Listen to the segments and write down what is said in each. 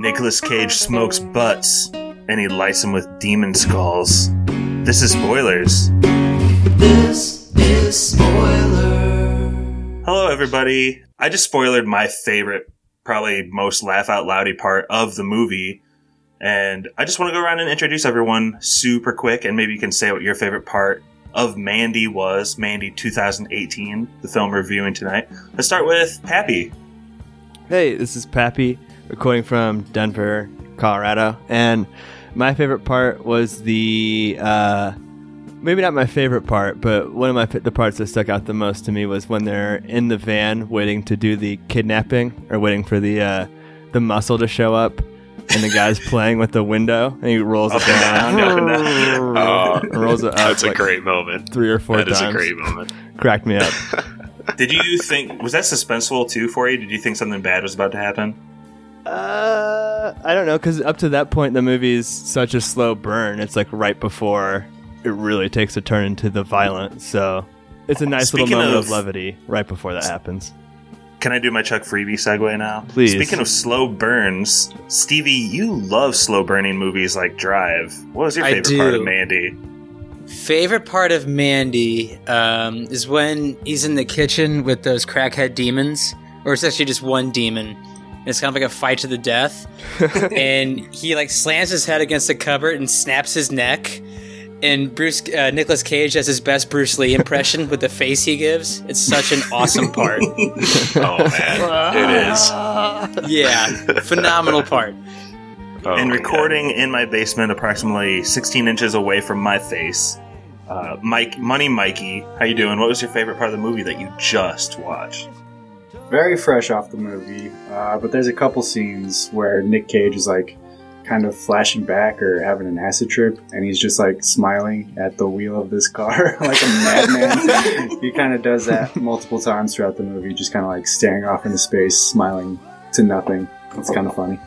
Nicolas Cage smokes butts and he lights them with demon skulls. This is spoilers. This is spoiler. Hello, everybody. I just spoiled my favorite, probably most laugh out loudy part of the movie. And I just want to go around and introduce everyone super quick, and maybe you can say what your favorite part of Mandy was. Mandy 2018, the film we're reviewing tonight. Let's start with Pappy. Hey, this is Pappy, recording from Denver, Colorado. And my favorite part was the, uh, maybe not my favorite part, but one of my the parts that stuck out the most to me was when they're in the van waiting to do the kidnapping or waiting for the uh, the muscle to show up, and the guy's playing with the window and he rolls it down, down, down and Oh, rolls it up. that's a great moment. three or four That is times. a great moment. Cracked me up. Did you think, was that suspenseful too for you? Did you think something bad was about to happen? Uh, I don't know, because up to that point, the movie's such a slow burn. It's like right before it really takes a turn into the violent. So it's a nice Speaking little moment of, of- levity right before that happens. Can I do my Chuck Freebie segue now? Please. Speaking of slow burns, Stevie, you love slow burning movies like Drive. What was your I favorite part of Mandy? Favorite part of Mandy um, is when he's in the kitchen with those crackhead demons, or it's actually just one demon. And it's kind of like a fight to the death, and he like slams his head against the cupboard and snaps his neck. And Bruce uh, Nicolas Cage does his best Bruce Lee impression with the face he gives. It's such an awesome part. Oh man, it is. Yeah, phenomenal part. Oh, and my recording in my basement, approximately 16 inches away from my face. Uh, Mike, Money Mikey, how you doing? What was your favorite part of the movie that you just watched? Very fresh off the movie, uh, but there's a couple scenes where Nick Cage is like kind of flashing back or having an acid trip, and he's just like smiling at the wheel of this car like a madman. he kind of does that multiple times throughout the movie, just kind of like staring off into space, smiling to nothing. It's kind of funny.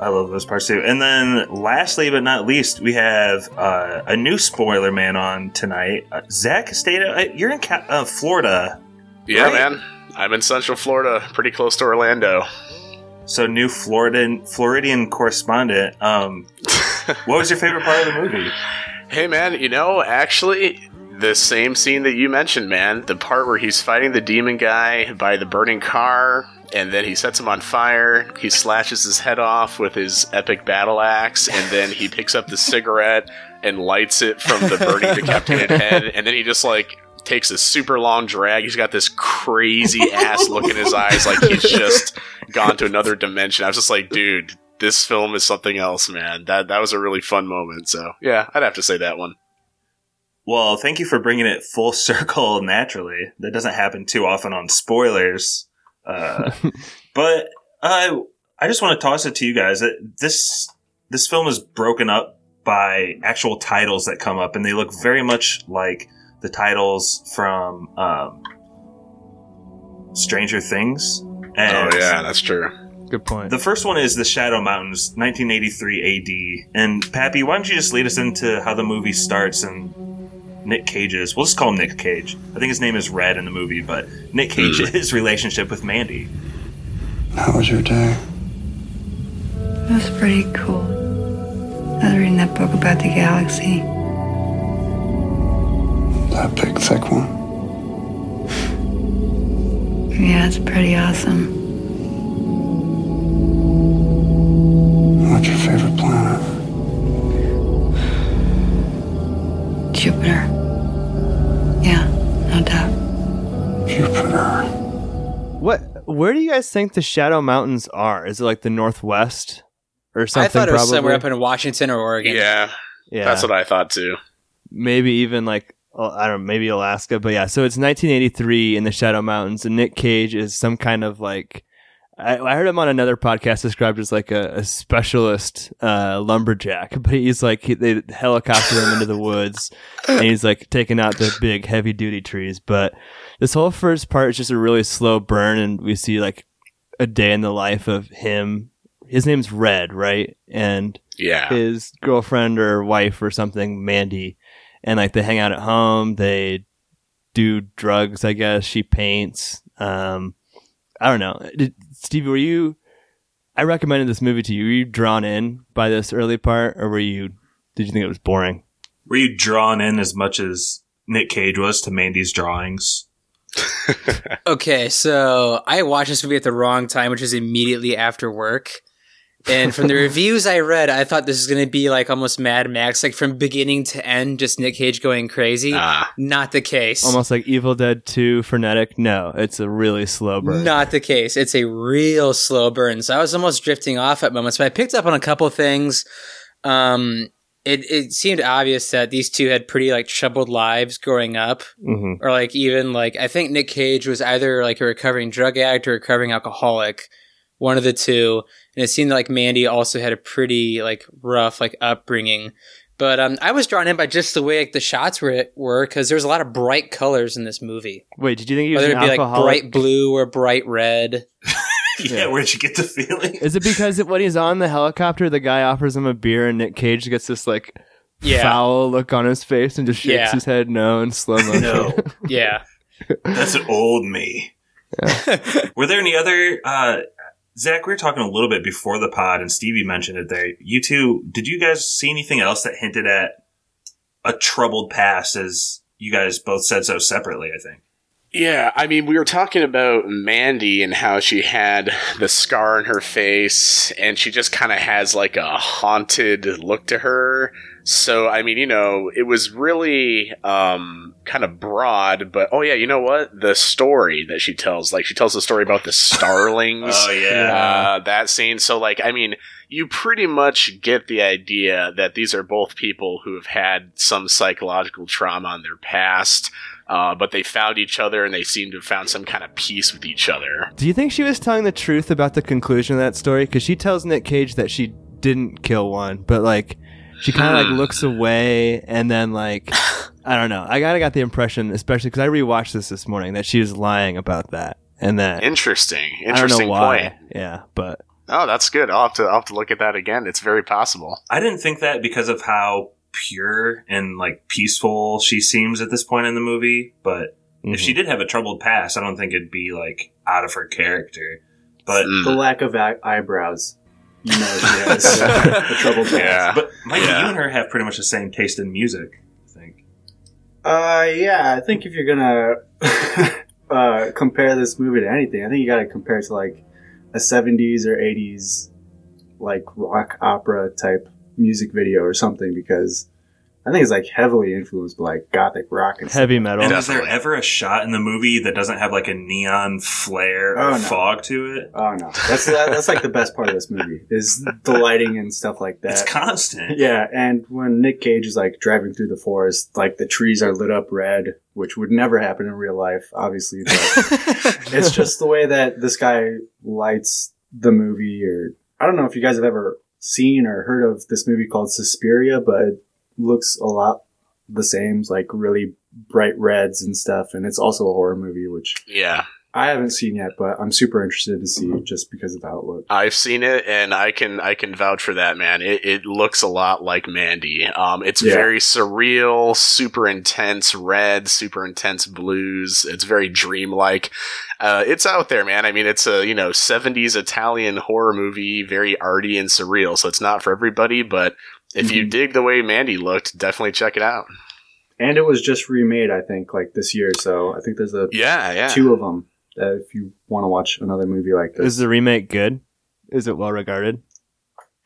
I love those parts too. And then, lastly but not least, we have uh, a new spoiler man on tonight. Uh, Zach Castado, uh, you're in Ca- uh, Florida, Yeah, Right. man. I'm in Central Florida, pretty close to Orlando. so new Floridian Floridian correspondent. Um, what was your favorite part of the movie? Hey, man. You know, actually, the same scene that you mentioned, man. The part where he's fighting the demon guy by the burning car, and then he sets him on fire. He slashes his head off with his epic battle axe, and then he picks up the cigarette and lights it from the burning decapitated head, and then he just like takes a super long drag. He's got this crazy ass look in his eyes, like he's just gone to another dimension. I was just like, dude, this film is something else, man. That that was a really fun moment. So yeah, I'd have to say that one. Well, thank you for bringing it full circle naturally. That doesn't happen too often on spoilers. Uh, but uh, I just want to toss it to you guys. that This this film is broken up by actual titles that come up, and they look very much like the titles from um, Stranger Things. And oh yeah, that's true. Good point. The first one is The Shadow Mountains, 1983 AD. And Pappy, why don't you just lead us into how the movie starts and Nick Cage's, we'll just call him Nick Cage. I think his name is Red in the movie, but Nick Cage's relationship with Mandy. How was your day? It was pretty cool. I was reading that book about the galaxy. That big, thick one. Yeah, it's pretty awesome. What's your favorite planet? Jupiter. Yeah, no doubt. Jupiter. what? Where do you guys think the Shadow Mountains are? Is it like the Northwest or something? I thought it was probably? somewhere up in Washington or Oregon. Yeah, yeah, that's what I thought too. maybe even like I don't know, maybe Alaska, but yeah. So it's 1983 in the Shadow Mountains, and Nick Cage is some kind of like I, I heard him on another podcast described as like a, a specialist uh, lumberjack, but he's like he, they helicopter him into the woods, and he's like taking out the big heavy duty trees. But this whole first part is just a really slow burn, and we see like a day in the life of him. His name's Red, right? And Yeah. his girlfriend or wife or something, Mandy, and like they hang out at home. They do drugs, I guess. She paints. Um, I don't know. Did, Stevie, were you? I recommended this movie to you. Were you drawn in by this early part, or were you? Did you think it was boring? Were you drawn in as much as Nick Cage was to Mandy's drawings? Okay, so I watched this movie at the wrong time, which is immediately after work. And from the reviews I read, I thought this was going to be like almost Mad Max, like from beginning to end, just Nick Cage going crazy. Ah. Not the case. Almost like Evil Dead Two frenetic. No, it's a really slow burn. Not the case. It's a real slow burn. So I was almost drifting off at moments, but I picked up on a couple things. Um, it, it seemed obvious that these two had pretty like troubled lives growing up, hmm or like even like I think Nick Cage was either like a recovering drug addict or recovering alcoholic, one of the two. And it seemed like Mandy also had a pretty like rough like upbringing. But um, I was drawn in by just the way like the shots were were because there's a lot of bright colors in this movie, Wait, did you think he was whether an it be like bright blue or bright red. yeah, where'd you get the feeling? Is it because when he's on the helicopter, the guy offers him a beer, and Nick Cage gets this like Yeah. foul look on his face and just shakes Yeah. his head no in slow motion? No, Yeah. that's an old me. Were there any other? Uh, Zach, we were talking a little bit before the pod, and Stevie mentioned it there. You two, did you guys see anything else that hinted at a troubled past? As you guys both said so separately, I think. Yeah, I mean, we were talking about Mandy and how she had the scar on her face, and she just kind of has like a haunted look to her. So, I mean, you know, it was really um, kind of broad, but oh, yeah, you know what? The story that she tells, like, she tells the story about the starlings. Oh yeah. Uh, that scene. So, like, I mean, you pretty much get the idea that these are both people who have had some psychological trauma in their past, uh, but they found each other and they seem to have found some kind of peace with each other. Do you think she was telling the truth about the conclusion of that story? Because she tells Nick Cage that she didn't kill one, but like she kind of like looks away and then like I don't know. I kind of got the impression, especially because I rewatched this this morning, that she was lying about that and that Interesting. I don't know Interesting why. point. Yeah, but Oh, that's good. I'll have to I'll have to look at that again. It's very possible. I didn't think that because of how pure and like peaceful she seems at this point in the movie. But if Mhm. she did have a troubled past, I don't think it'd be like out of her character. But Mm. The lack of eye- eyebrows. You know, she has uh, a troubled past. Yeah. but Mike, Yeah. you and her have pretty much the same taste in music. I think. Uh, yeah, I think if you're gonna uh, compare this movie to anything, I think you gotta compare it to like a 70s or 80s like rock opera type music video or something because I think it's like heavily influenced by like gothic rock and stuff. heavy metal. And is there ever a shot in the movie that doesn't have like a neon flare or Oh, no. fog to it? Oh no, that's that, that's like the best part of this movie is the lighting and stuff like that. It's constant. Yeah, and when Nick Cage is like driving through the forest, like the trees are lit up red, which would never happen in real life, obviously. But it's just the way that this guy lights the movie. Or I don't know if you guys have ever seen or heard of this movie called Suspiria, but it looks a lot the same, like really bright reds and stuff. And it's also a horror movie, which Yeah. I haven't seen yet, but I'm super interested to see just because of how it looks. I've seen it, and I can I can vouch for that, man. It, it looks a lot like Mandy. Um, it's Yeah. very surreal, super intense red, super intense blues. It's very dreamlike. Uh, it's out there, man. I mean, it's a you know '70s Italian horror movie, very arty and surreal. So it's not for everybody, but if you Mhm. dig the way Mandy looked, definitely check it out. And it was just remade, I think, like this year. So I think there's a Yeah, yeah. two of them. Uh, if you want to watch another movie like this, Is the remake good? Is it well regarded?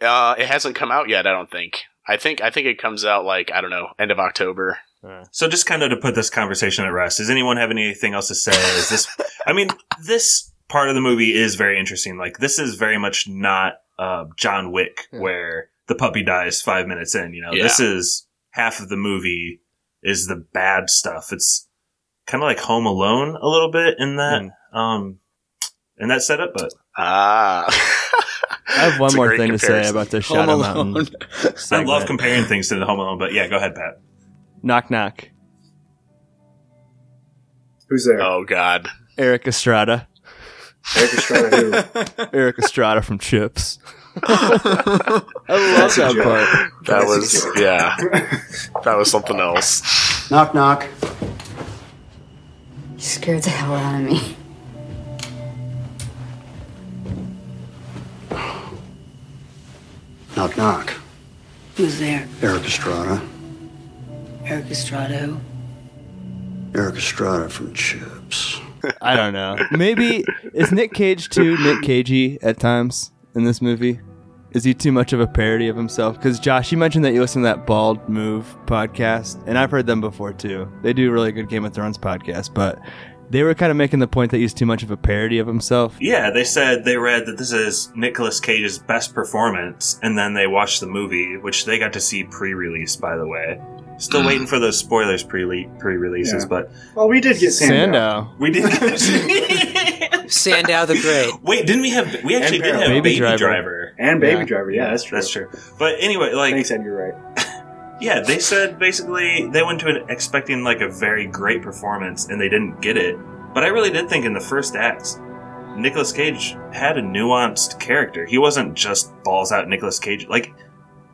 Uh, it hasn't come out yet. I don't think. I think I think it comes out like I don't know, end of October. So just kind of to put this conversation at rest, does anyone have anything else to say? Is this, I mean, this part of the movie is very interesting. Like this is very much not, uh, John Wick Yeah. where the puppy dies five minutes in, you know, Yeah. this is half of the movie is the bad stuff. It's kind of like Home Alone a little bit in that, um, in that setup, but Ah. I have one more great thing to say about the Shadow Alone. Mountain. I love comparing things to the Home Alone, but yeah, go ahead, Pat. Knock knock. who's there? Oh God. Erik Estrada. Erik Estrada, who? Erik Estrada from Chips. I love That's that joke. part. That That's was yeah. That was something else. Knock, knock. You scared the hell out of me. Knock, knock. Who's there? Erik Estrada. Erik Estrada. who? Erik Estrada from Chips. I don't know. Maybe is Nick Cage too Nick Cagey at times in this movie? Is he too much of a parody of himself? Because Josh, you mentioned that you listen to that Bald Move podcast, and I've heard them before too. They do a really good Game of Thrones podcast, but they were kind of making the point that he's too much of a parody of himself. Yeah, they said they read that this is Nicolas Cage's best performance, and then they watched the movie, which they got to see pre-release, by the way. Still hmm. waiting for those spoilers pre pre-releases, Yeah. but Well, we did get Sandow. Sandow. we did. Get Sandow the Great. Wait, didn't we have? We actually And did have Baby Baby, Driver. Driver. And Baby Yeah. Driver. Yeah, that's true. That's true. But anyway, like, Thanks, Ed. You're right. Yeah, they said basically they went to it expecting like a very great performance, and they didn't get it. But I really did think in the first act, Nicolas Cage had a nuanced character. He wasn't just balls out Nicolas Cage. Like,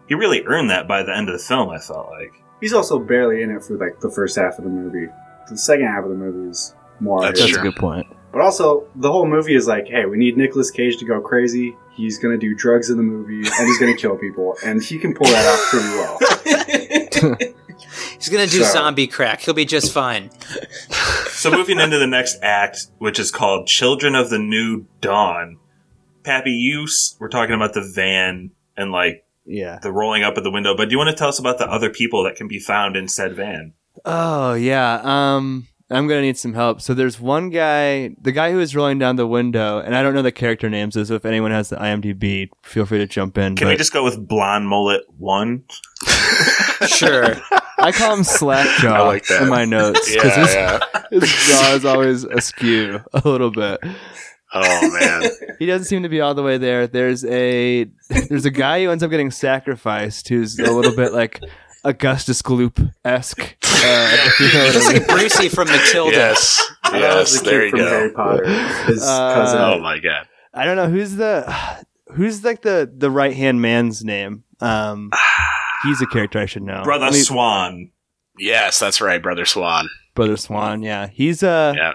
he really earned that by the end of the film. I felt like. He's also barely in it for like the first half of the movie. The second half of the movie is more. That's That's a good point. But also, the whole movie is like, hey, we need Nicolas Cage to go crazy. He's gonna do drugs in the movie, and he's gonna kill people, and he can pull that off pretty well. He's gonna do So- zombie crack. He'll be just fine. So moving into the next act, which is called Children of the New Dawn. Pappy, you s- were talking about the van and like Yeah. the rolling up of the window, but do you want to tell us about the other people that can be found in said van? Oh yeah. Um, I'm gonna need some help. So there's one guy, the guy who is rolling down the window, and I don't know the character names. So if anyone has the IMDb, feel free to jump in. Can but we just go with blonde mullet one? Sure. I call him Slackjaw I like that. in my notes Yeah, because his, yeah. his jaw is always askew a little bit. Oh man. He doesn't seem to be all the way there. There's a there's a guy who ends up getting sacrificed who's a little bit like Augustus Gloop esque. Uh, if you know Just like Brucey from Matilda. yes. Yes. the There you from Harry go. Potter. His Uh, cousin. Oh my god. I don't know who's the who's like the the right hand man's name. Um, he's a character I should know. Brother Let me- Swan. Yes, that's right, Brother Swan. Brother Swan. Yeah, he's uh Yeah.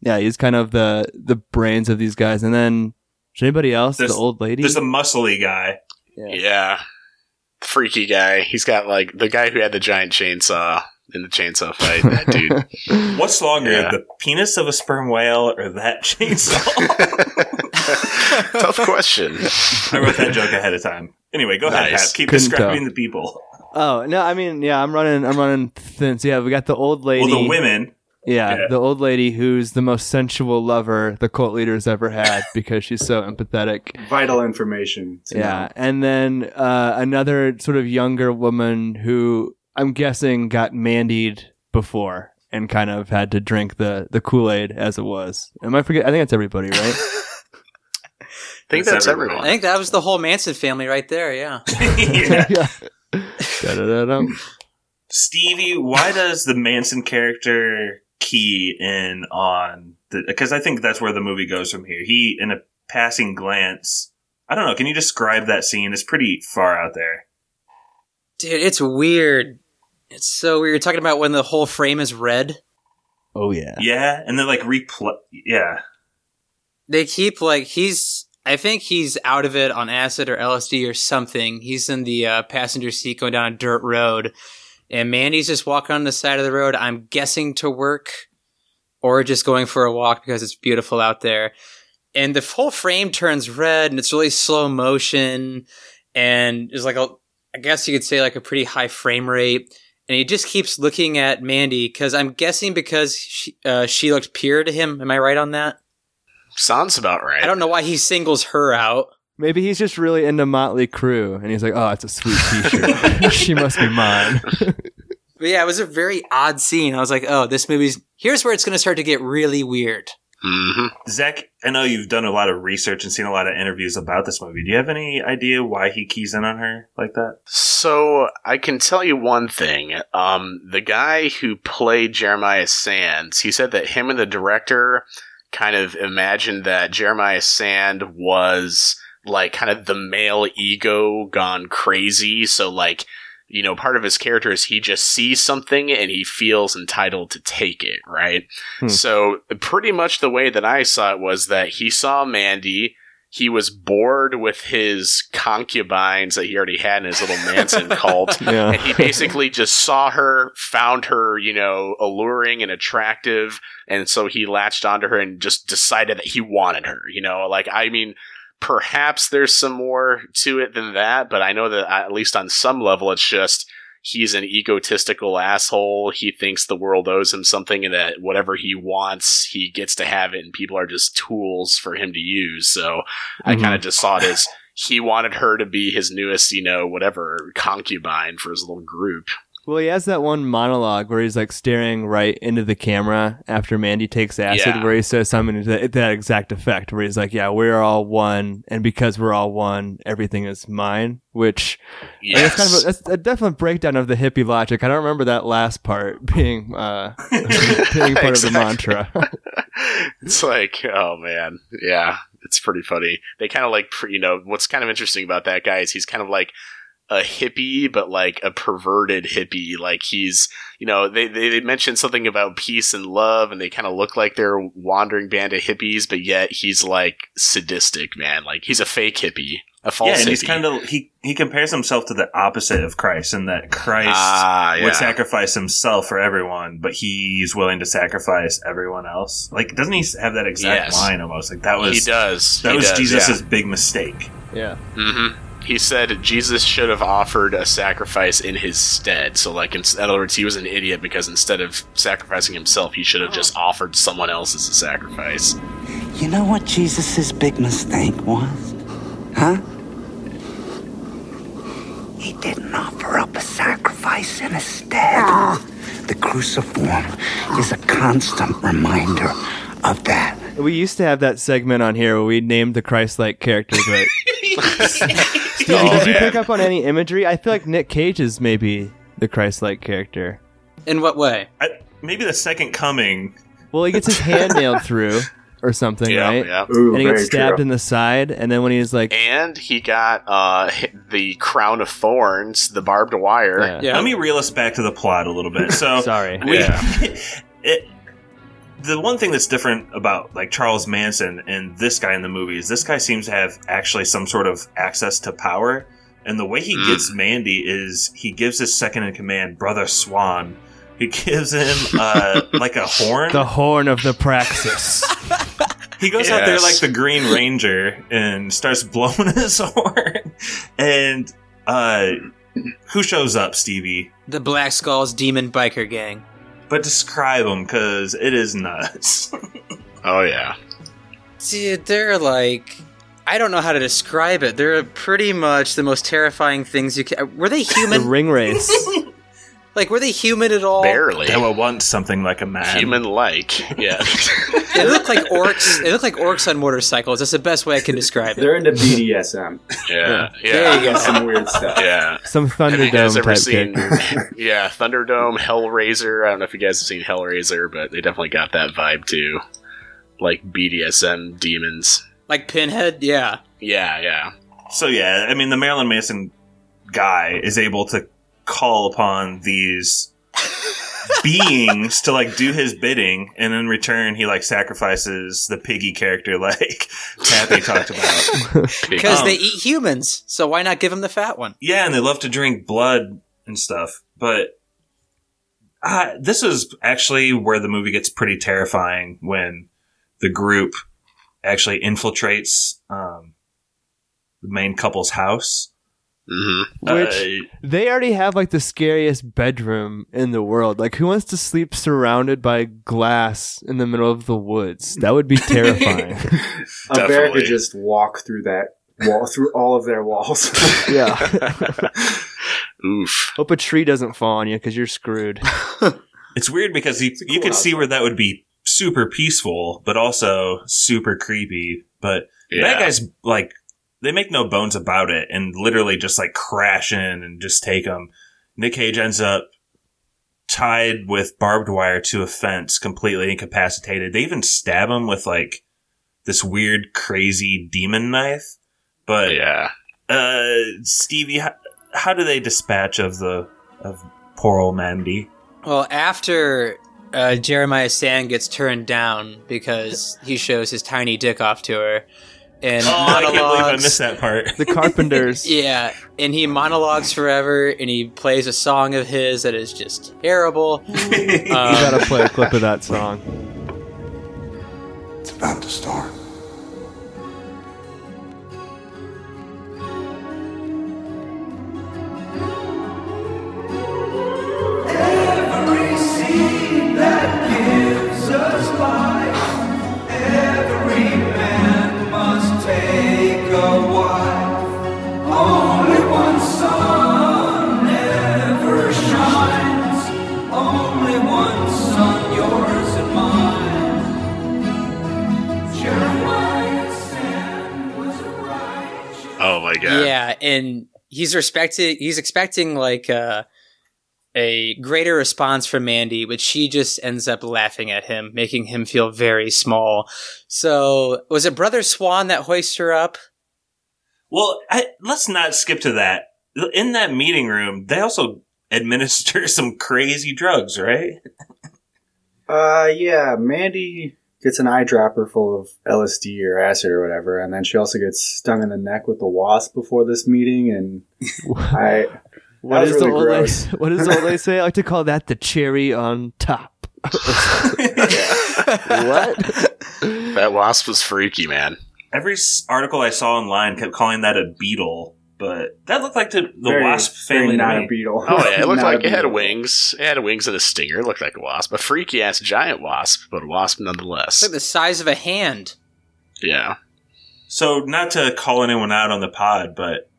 yeah he's kind of the the brains of these guys. And then is anybody else? There's- the old lady. There's a muscly guy. Yeah. Yeah. Freaky guy. He's got like the guy who had the giant chainsaw in the chainsaw fight. That dude. What's longer, Yeah. the penis of a sperm whale or that chainsaw? Tough question. I wrote that joke ahead of time. Anyway, go ahead, Pat. Keep Couldn't describing tell. the people. Oh no, I mean yeah, I'm running I'm running thin. So yeah, we got the old lady. Well, the women. Yeah, Yeah. the old lady who's the most sensual lover the cult leader's ever had because she's so empathetic. Vital information. Yeah, know. and then uh, another sort of younger woman who I'm guessing got mandied before and kind of had to drink the the Kool Aid as it was. Am I forget? I think that's everybody, right? I think That's that's, everyone. I think that was the whole Manson family right there. Yeah. yeah. yeah. Stevie, why does the Manson character key in on the? Because I think that's where the movie goes from here. He, in a passing glance, I don't know. Can you describe that scene? It's pretty far out there. Dude, it's weird. It's so weird. You're talking about when the whole frame is red. Oh yeah. Yeah, and then like replay. Yeah, They keep like he's. I think he's out of it on acid or LSD or something. He's in the uh, passenger seat going down a dirt road, and Mandy's just walking on the side of the road. I'm guessing to work, or just going for a walk because it's beautiful out there. And the whole frame turns red, and it's really slow motion, and there's like a, I guess you could say like a pretty high frame rate. And he just keeps looking at Mandy because I'm guessing because she, uh, she looked pure to him. Am I right on that? Sounds about right. I don't know why he singles her out. Maybe he's just really into Motley Crue, and he's like, "Oh, it's a sweet T-shirt. she must be mine." But yeah, it was a very odd scene. I was like, oh, this movie's here's where it's going to start to get really weird. hmm Zach, I know you've done a lot of research and seen a lot of interviews about this movie. Do you have any idea why he keys in on her like that? So I can tell you one thing. Um, the guy who played Jeremiah Sands, he said that him and the director kind of imagined that Jeremiah Sand was like kind of the male ego gone crazy. So like, you know, part of his character is he just sees something and he feels entitled to take it, right? Hmm. So pretty much the way that I saw it was that he saw Mandy, he was bored with his concubines that he already had in his little Manson cult. Yeah. And he basically just saw her, found her, you know, alluring and attractive. And so he latched onto her and just decided that he wanted her, you know, like, I mean, perhaps there's some more to it than that, but I know that at least on some level, it's just he's an egotistical asshole. He thinks the world owes him something and that whatever he wants, he gets to have it, and people are just tools for him to use. So I Mhm. kind of just saw it as he wanted her to be his newest, you know, whatever concubine for his little group. Well, he has that one monologue where he's like staring right into the camera after Mandy takes acid, Yeah. where he says something to that, that exact effect, where he's like, "Yeah, we're all one, and because we're all one, everything is mine." Which Yes. guess kind of a, that's a definite breakdown of the hippie logic. I don't remember that last part being uh, being part of the mantra. it's like, oh man, yeah, it's pretty funny. They kind of like, you know, what's kind of interesting about that guy is he's kind of like a hippie, but like a perverted hippie. Like he's, you know, they they, they mentioned something about peace and love, and they kind of look like they're a wandering band of hippies, but yet he's like sadistic, man. Like he's a fake hippie, a false yeah, and he's kind of he he compares himself to the opposite of Christ, in that Christ ah, yeah. would sacrifice himself for everyone, but he's willing to sacrifice everyone else. Like, doesn't he have that exact Yes. line almost? Like that was he does. that He was does, Jesus' yeah. big mistake. yeah. hmm He said Jesus should have offered a sacrifice in his stead. So, like, in, in other words, he was an idiot because instead of sacrificing himself, he should have just oh. offered someone else as a sacrifice. You know what Jesus' big mistake was? Huh? He didn't offer up a sacrifice in his stead. Ah. The cruciform is a constant reminder of that. We used to have that segment on here where we named the Christ-like characters, right? Stevie, Oh, did you man. pick up on any imagery? I feel like Nick Cage is maybe the Christ-like character. In what way? I, maybe the second coming. Well, he gets his hand nailed through or something, Yeah, right? yeah. Ooh, And he gets stabbed true. in the side, and then when he's like, And he got uh, the crown of thorns, the barbed wire. Yeah. Yeah. Let me reel us back to the plot a little bit. So sorry, we, Yeah. it, the one thing that's different about like Charles Manson and this guy in the movie is this guy seems to have actually some sort of access to power, and the way he Mm. gets Mandy is he gives his second in command, Brother Swan. He gives him uh, like a horn. the horn of the Abraxas. He goes out there like the Green Ranger and starts blowing his horn. And uh, who shows up, Stevie? The Black Skull's demon biker gang. But describe them because it is nuts. Oh, yeah. Dude, they're like. I don't know how to describe it. They're pretty much the most terrifying things you can. Were they the human? ring race. like, were they human at all? Barely. They were once something like a man. Human like. Yeah. They look like orcs. They look like orcs on motorcycles. That's the best way I can describe it. They're into BDSM. yeah. There you Yeah. go. Some weird stuff. Yeah. Some Have you guys Thunderdome ever type seen? yeah, Thunderdome, Hellraiser. I don't know if you guys have seen Hellraiser, but they definitely got that vibe too, like BDSM demons. Like Pinhead, yeah. Yeah, yeah, So yeah, I mean the Marilyn Manson guy is able to call upon these beings to like do his bidding, and in return he like sacrifices the piggy character like Kathy talked about. Because Um, they eat humans, so why not give him the fat one? Yeah, and they love to drink blood and stuff. But uh, this is actually where the movie gets pretty terrifying when the group actually infiltrates um, the main couple's house. Hmm Which Uh, they already have like the scariest bedroom in the world. Like, who wants to sleep surrounded by glass in the middle of the woods? That would be terrifying. A bear could just walk through that wall, through all of their walls. yeah. Oof. Hope a tree doesn't fall on you because you're screwed. it's weird because you, a you could see where that would be super peaceful, but also super creepy. But the bad Yeah. guys like they make no bones about it and literally just like crash in and just take them. Nick Cage ends up tied with barbed wire to a fence, completely incapacitated. They even stab him with like this weird, crazy demon knife. But Yeah. uh, Stevie, how, how do they dispatch of the of poor old Mandy? Well, after uh, Jeremiah Sand gets turned down because he shows his tiny dick off to her, and Oh, I can't believe I missed that part. The Carpenters. Yeah, and he monologues forever, and he plays a song of his that is just terrible. You Um, gotta play a clip of that song. It's about to start. Righteous. Yeah, and he's respected. He's expecting like uh, a greater response from Mandy, but she just ends up laughing at him, making him feel very small. So, was it Brother Swan that hoists her up? Well, I, let's not skip to that. In that meeting room, they also administer some crazy drugs, right? Uh, yeah, Mandy gets an eyedropper full of LSD or acid or whatever, and then she also gets stung in the neck with a wasp before this meeting, and I. What was is the really old lady, gross. The old lady say? I like to call that the cherry on top. what? That wasp was freaky, man. Every article I saw online kept calling that a beetle, but that looked like the, the Very- wasp family. not me. a beetle. Oh yeah, it looked like it had wings. It had wings and a stinger. It looked like a wasp, a freaky ass giant wasp, but a wasp nonetheless. It's like the size of a hand. Yeah. So, not to call anyone out on the pod, but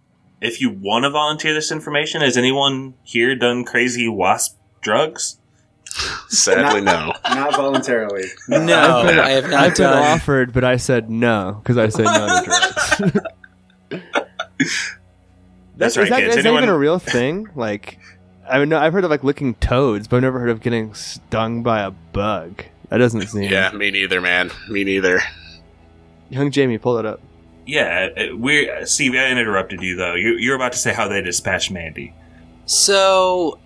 if you want to volunteer this information, has anyone here done crazy wasp drugs? Sadly, no. Not voluntarily. No, I've been- I have not I've been offered, but I said no because I said no to drugs. That's Is right, that, kids. is that even a real thing? Like, I know I've heard of like licking toads, but I've never heard of getting stung by a bug. That doesn't seem. Yeah, me neither, man. Me neither. Young Jamie, pull it up. Yeah, uh, we Steve. I interrupted you though. You, you're about to say how they dispatched Mandy. So,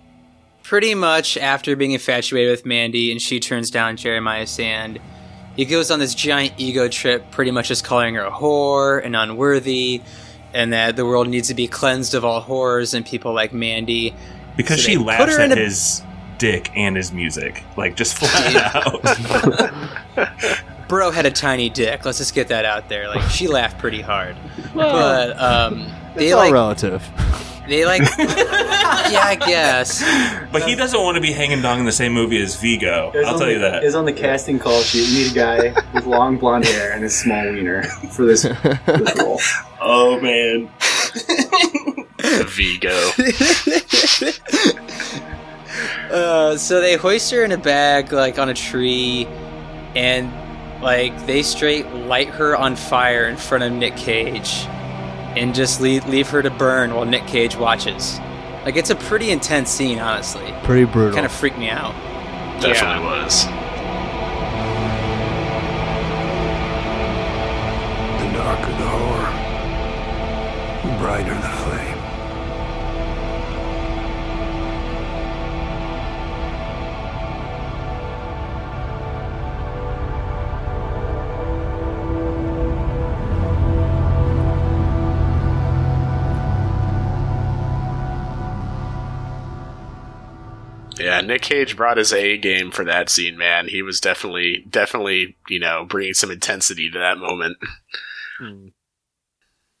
pretty much after being infatuated with Mandy and she turns down Jeremiah Sand, he goes on this giant ego trip, pretty much just calling her a whore and unworthy, and that the world needs to be cleansed of all horrors and people like Mandy. Because So she they laughs at a- his dick and his music, like just flat out. Bro had a tiny dick. Let's just get that out there. Like she laughed pretty hard, but um, they It's all like relative. they like yeah, I guess. but he doesn't want to be hanging dong in the same movie as Viggo. I'll tell the, you that. It was on the casting call sheet. We need a guy with long blonde hair and a small wiener for this, this role. Oh man. Viggo. Uh, so they hoist her in a bag, like on a tree, and like they straight light her on fire in front of Nick Cage, and just leave, leave her to burn while Nick Cage watches. Like it's a pretty intense scene, honestly. Pretty brutal. Kind of freaked me out. Definitely was. Brighter the flame. Yeah, Nick Cage brought his A game for that scene, man. He was definitely, definitely, you know, bringing some intensity to that moment. Hmm.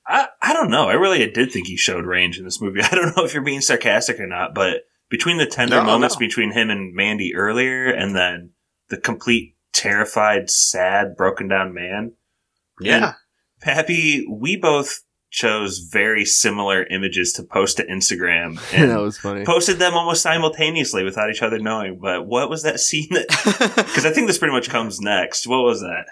I, I don't know. I really did think he showed range in this movie. I don't know if you're being sarcastic or not, but between the tender No, moments no. between him and Mandy earlier and then the complete terrified, sad, broken down man. Yeah. Pappy, we both chose very similar images to post to Instagram and that was funny. posted them almost simultaneously without each other knowing. But what was that scene that because I think this pretty much comes next. What was that?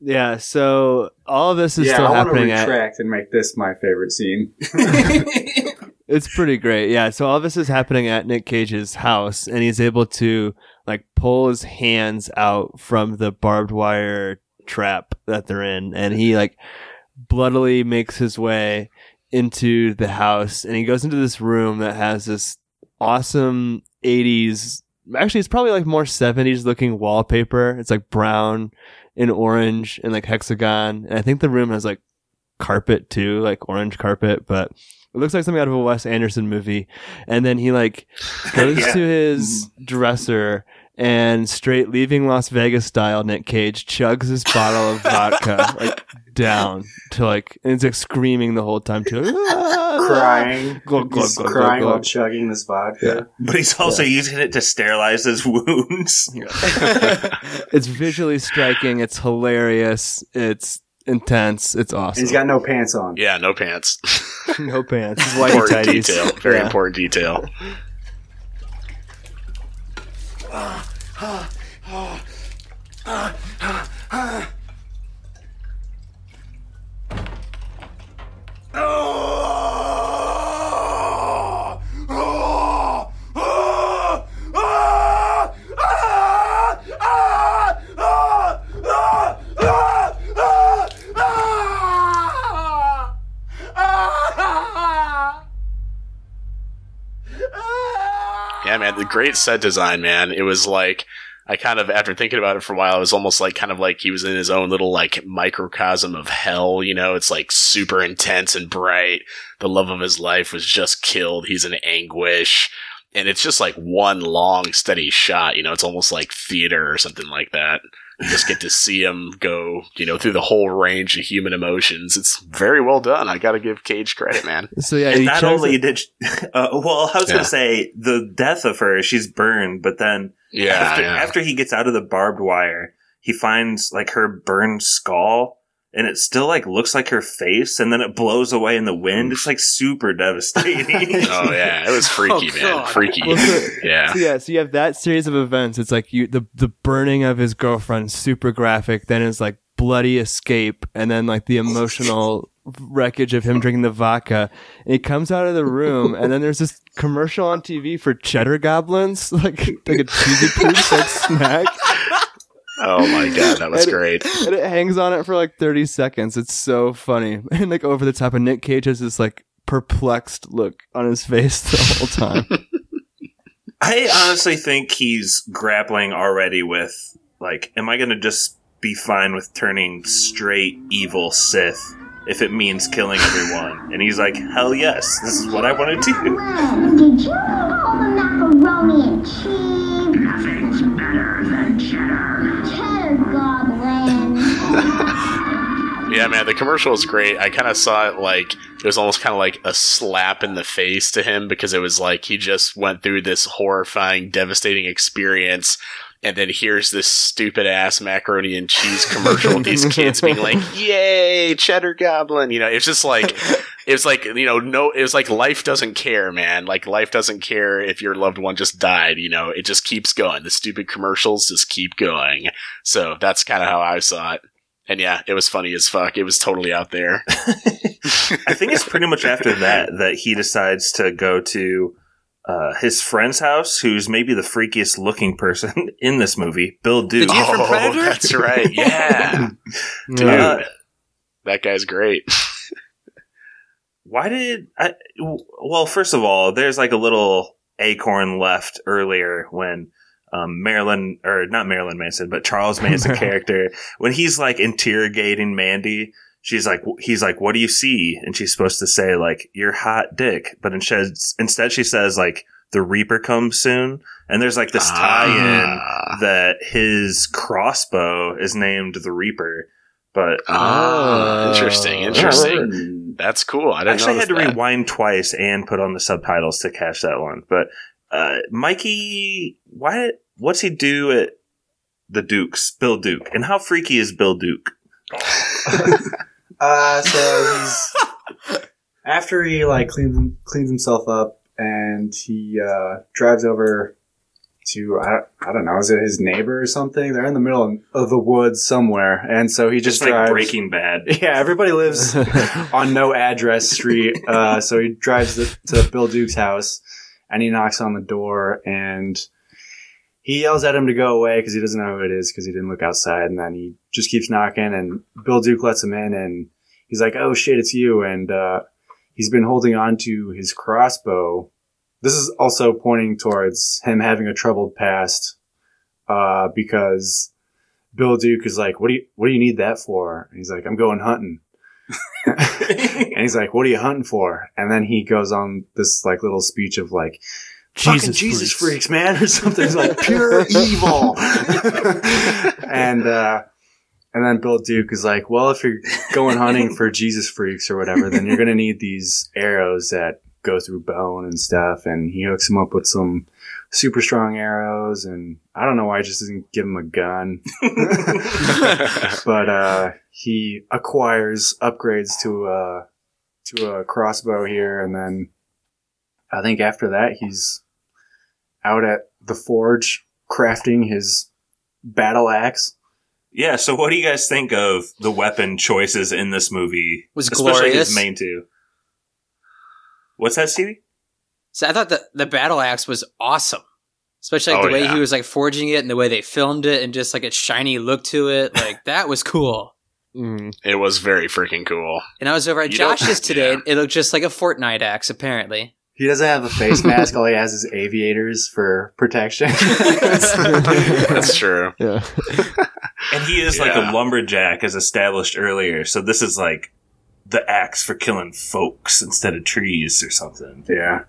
Yeah, so all of this is yeah, still I want to happening at retract and make this my favorite scene. It's pretty great. Yeah. So all this is happening at Nick Cage's house, and he's able to like pull his hands out from the barbed wire trap that they're in, and he like bloodily makes his way into the house, and he goes into this room that has this awesome '80s. Actually, it's probably like more '70s looking wallpaper. It's like brown and orange and like hexagon, and I think the room has like carpet too, like orange carpet, but it looks like something out of a Wes Anderson movie. And then he like goes Yeah. to his mm-hmm. dresser and straight leaving Las Vegas style, Nick Cage chugs his bottle of vodka like down to like and it's like screaming the whole time too. crying, Glug, glug, He's glug, glug, crying glug. while chugging this vodka. But he's also using it to sterilize his wounds. It's visually striking. It's hilarious. It's intense. It's awesome. he's got no pants on. Yeah, no pants. no pants. It's whitey important tighties. detail. Very Yeah. important detail. Yeah, man, the great set design, man. It was like I kind of after thinking about it for a while, it was almost like kind of like he was in his own little like microcosm of hell, you know, it's like super intense and bright. The love of his life was just killed. He's in anguish. And it's just like one long steady shot, you know, it's almost like theater or something like that. You just get to see him go, you know, through the whole range of human emotions. It's very well done. I got to give Cage credit, man. So yeah, And not only it- did, she, uh, well, I was Yeah. gonna say the death of her, she's burned, but then Yeah, after, yeah. after he gets out of the barbed wire, he finds like her burned skull, and it still like looks like her face, and then it blows away in the wind. It's like super devastating. oh yeah, it was oh, freaky, Oh, man. God. Freaky. Well, so- yeah. So yeah, so you have that series of events. It's like you the the burning of his girlfriend, super graphic. Then his like bloody escape, and then like the emotional wreckage of him drinking the vodka. And he comes out of the room, and then there's this commercial on TV for cheddar goblins, like like a cheesy poops like snack, Oh my god, that was And- great. and it hangs on it for like 30 seconds. It's so funny and like over the top. And Nick Cage has this like perplexed look on his face the whole time. I honestly think he's grappling already with like, am I going to just be fine with turning straight evil Sith if it means killing everyone? And he's like, hell yes, this is what I want to do. Did you eat all the macaroni and cheese? Yeah, man, the commercial was great. I kind of saw it like it was almost kind of like a slap in the face to him because it was like he just went through this horrifying, devastating experience. And then here's this stupid ass macaroni and cheese commercial with these kids being like, "Yay, cheddar goblin!" You know, it's just like it's like you know, no, it's like life doesn't care, man. Like life doesn't care if your loved one just died. You know, it just keeps going. The stupid commercials just keep going. So that's kind of how I saw it. And yeah, it was funny as fuck. It was totally out there. I think it's pretty much after that that he decides to go to uh, his friend's house, who's maybe the freakiest looking person in this movie, Bill Duke. dude from Predator? Oh, that's right. Yeah, dude, Uh, that guy's great. why did I? Well, first of all, there's like a little acorn left earlier when um, Marilyn or not Marilyn Manson, but Charles Manson character when he's like interrogating Mandy. She's like, he's like, what do you see? And she's supposed to say like, your hot dick, but instead, instead she says like, the Reaper comes soon. And there's like this tie-in Ah. that his crossbow is named the Reaper, but Ah, interesting, interesting. Mm. That's cool. I I didn't actually had to that. rewind twice and put on the subtitles to catch that one. But uh, Mikey, why? What's he do at the Dukes? Bill Duke, and how freaky is Bill Duke? Uh, so he's after he like cleans cleans himself up and he uh, drives over to I, I don't know is it his neighbor or something? They're in the middle of the woods somewhere, and so he just Just like. Breaking Bad. Yeah, everybody lives on no address street. Uh, so he drives to, to Bill Duke's house and he knocks on the door and he yells at him to go away because he doesn't know who it is because he didn't look outside. And then he just keeps knocking and Bill Duke lets him in and he's like, Oh shit, it's you. And, uh, he's been holding on to his crossbow. This is also pointing towards him having a troubled past, uh, because Bill Duke is like, what do you, what do you need that for? And he's like, I'm going hunting. and he's like, "What are you hunting for?" And then he goes on this like little speech of like, "Fucking Jesus Jesus freaks." freaks, man," or something It's like pure evil. and uh, and then Bill Duke is like, "Well, if you're going hunting for Jesus freaks or whatever, then you're gonna need these arrows that go through bone and stuff." And he hooks him up with some super strong arrows, and I don't know why he just doesn't give him a gun. but uh, he acquires upgrades to a to a crossbow here, and then I think after that he's out at the forge crafting his battle axe. Yeah, so what do you guys think of the weapon choices in this movie? Was Especially glorious. his main two. What's that, Stevie? So I thought the the battle axe was awesome, especially like Oh, the way yeah. he was like forging it and the way they filmed it and just like its shiny look to it. Like that was cool. Mm. It was very freaking cool. And I was over at You Josh's today. yeah. and It looked just like a Fortnite axe, apparently. He doesn't have a face mask. all he has is aviators for protection. That's true. Yeah. And he is like a lumberjack, as established earlier. So this is like the axe for killing folks instead of trees or something. yeah.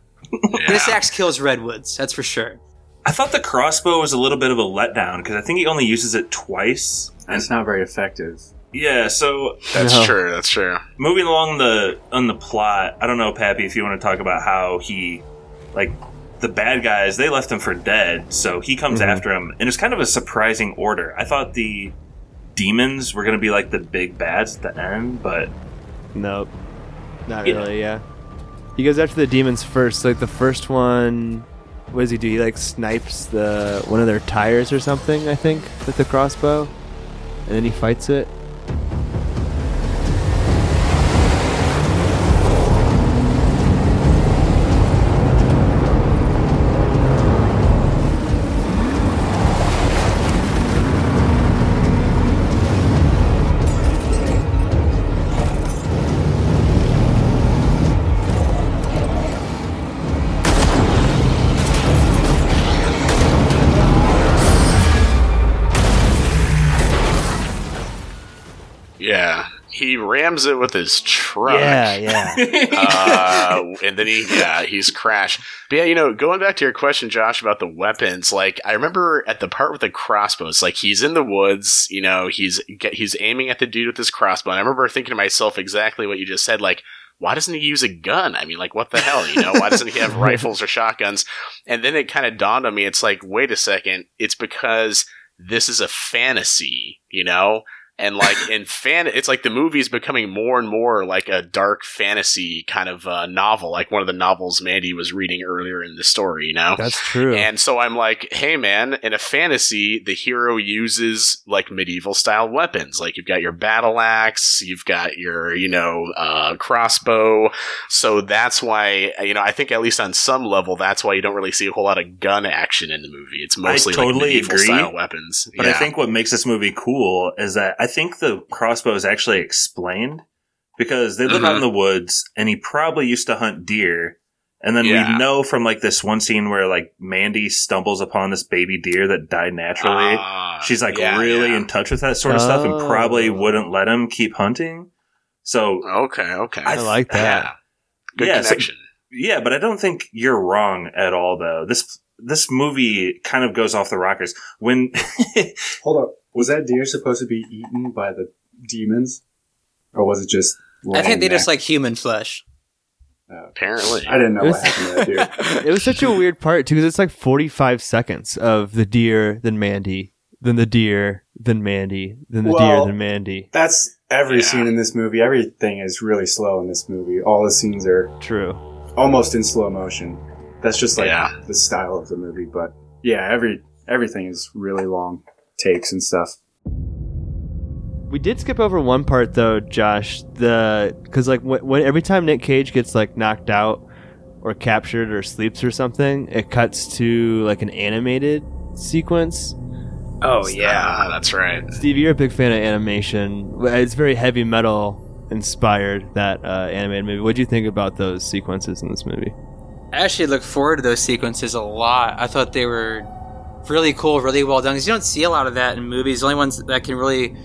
This axe kills redwoods, that's for sure. I thought the crossbow was a little bit of a letdown because I think he only uses it twice. And it's not very effective. Yeah, so That's No. true. That's true. moving along the on the plot, I don't know, Pappy, if you want to talk about how he, like, the bad guys they left him for dead, so he comes Mhm. after him, and it's kind of a surprising order. I thought the demons were going to be like the big bads at the end, but Nope. Not Yeah. really, yeah. He goes after the demons first. Like the first one what does he do? He like snipes the one of their tires or something, I think, with the crossbow. And then he fights it. He rams it with his truck. Yeah, yeah. uh, and then he, yeah, he's crashed. But yeah, you know, going back to your question, Josh, about the weapons, like I remember at the part with the crossbows, like he's in the woods, you know, he's get, he's aiming at the dude with his crossbow. And I remember thinking to myself exactly what you just said, like. Why doesn't he use a gun? I mean, like, what the hell? You know, why doesn't he have rifles or shotguns? And then it kind of dawned on me. It's like, wait a second. It's because this is a fantasy, you know? And like in fan, it's like the movie is becoming more and more like a dark fantasy kind of uh, novel, like one of the novels Mandy was reading earlier in the story, you know? That's true. And so I'm like, hey man, in a fantasy, the hero uses like medieval style weapons. Like you've got your battle axe, you've got your, you know, uh, crossbow. So that's why, you know, I think at least on some level, that's why you don't really see a whole lot of gun action in the movie. It's mostly like totally medieval agree, style weapons. But I think what makes this movie cool is that I think the crossbow is actually explained because they live out Mhm. in the woods and he probably used to hunt deer. And then Yeah. we know from like this one scene where like Mandy stumbles upon this baby deer that died naturally. Ah, She's like yeah, really yeah. in touch with that sort of stuff and Oh. probably wouldn't let him keep hunting. So Okay, okay. I like that. Yeah. Good Yeah, so- yeah, but I don't think you're wrong at all though. This this movie kind of goes off the rockers when Hold up. Was that deer supposed to be eaten by the demons? Or was it just. I think laying they just like human flesh. Oh. Apparently. I didn't know It what was- happened to that deer. it was such a weird part too because it's like 45 seconds of the deer then mandy then the deer then mandy then the Well- deer then mandy That's every Yeah. scene in this movie. Everything is really slow in this movie. All the scenes are true almost in slow motion. That's just like Yeah. the style of the movie. But yeah, every everything is really long takes and stuff. we did skip over one part though josh the because like when, when every time nick cage gets like knocked out or captured or sleeps or something it cuts to like an animated sequence Oh yeah, that's right. steve you're a big fan of animation it's very heavy metal inspired that uh, animated movie what do you think about those sequences in this movie I actually look forward to those sequences a lot. I thought they were really cool, really well done. Because you don't see a lot of that in movies. The only ones that can really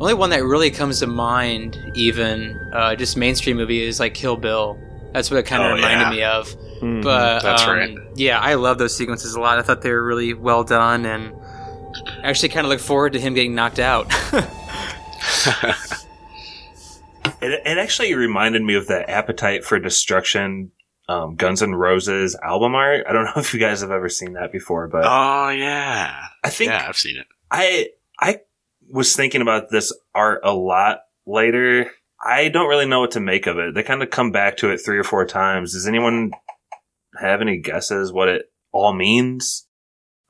only one that really comes to mind, even uh, just mainstream movie, is like Kill Bill. That's what it kind of Oh, reminded yeah. me of. Mhm. But That's um, right. Yeah, I love those sequences a lot. I thought they were really well done, and I actually kind of look forward to him getting knocked out. It, it actually reminded me of the Appetite for Destruction um, Guns N' Roses album art. I don't know if you guys have ever seen that before, but oh yeah, I think yeah, I've seen it. I I was thinking about this art a lot later. I don't really know what to make of it. They kind of come back to it three or four times. Does anyone have any guesses what it all means?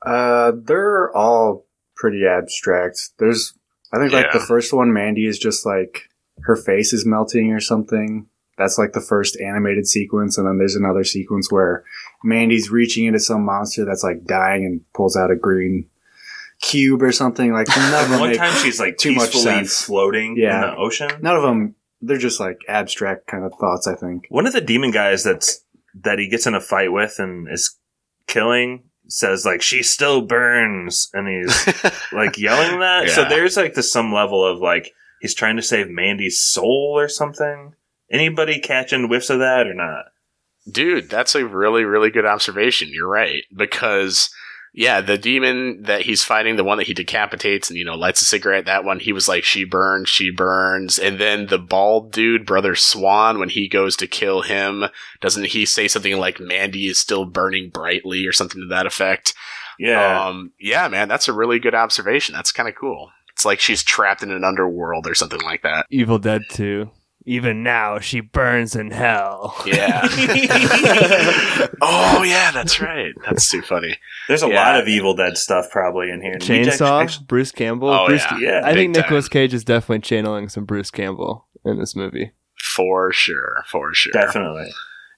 Uh, they're all pretty abstract. There's, I think, like the first one, Mandy is just like her face is melting or something. That's like the first animated sequence, and then there's another sequence where Mandy's reaching into some monster that's like dying and pulls out a green cube or something. Like none of them One time she's like too much peacefully sense. floating in Yeah. the ocean. None of them. They're just like abstract kind of thoughts. I think. One of the demon guys that's that he gets in a fight with and is killing says like she still burns and he's like yelling that. So there's like this some level of like he's trying to save Mandy's soul or something. Anybody catching whiffs of that or not? Dude, that's a really, really good observation. You're right. Because, yeah, the demon that he's fighting, the one that he decapitates and, you know, lights a cigarette, that one, he was like, she burns, she burns. And then the bald dude, Brother Swan, when he goes to kill him, doesn't he say something like, Mandy is still burning brightly or something to that effect? Yeah. Um, yeah, man, that's a really good observation. That's kind of cool. It's like she's trapped in an underworld or something like that. Evil Dead 2. Even now, she burns in hell. Yeah. oh, yeah, that's right. That's too funny. There's a Yeah. lot of Evil Dead stuff probably in here. And we just- Chainsaw, actually- Bruce Campbell. Oh, Bruce, yeah. yeah, I think big Nicolas Cage is definitely channeling some Bruce Campbell in this movie. For sure. For sure. definitely.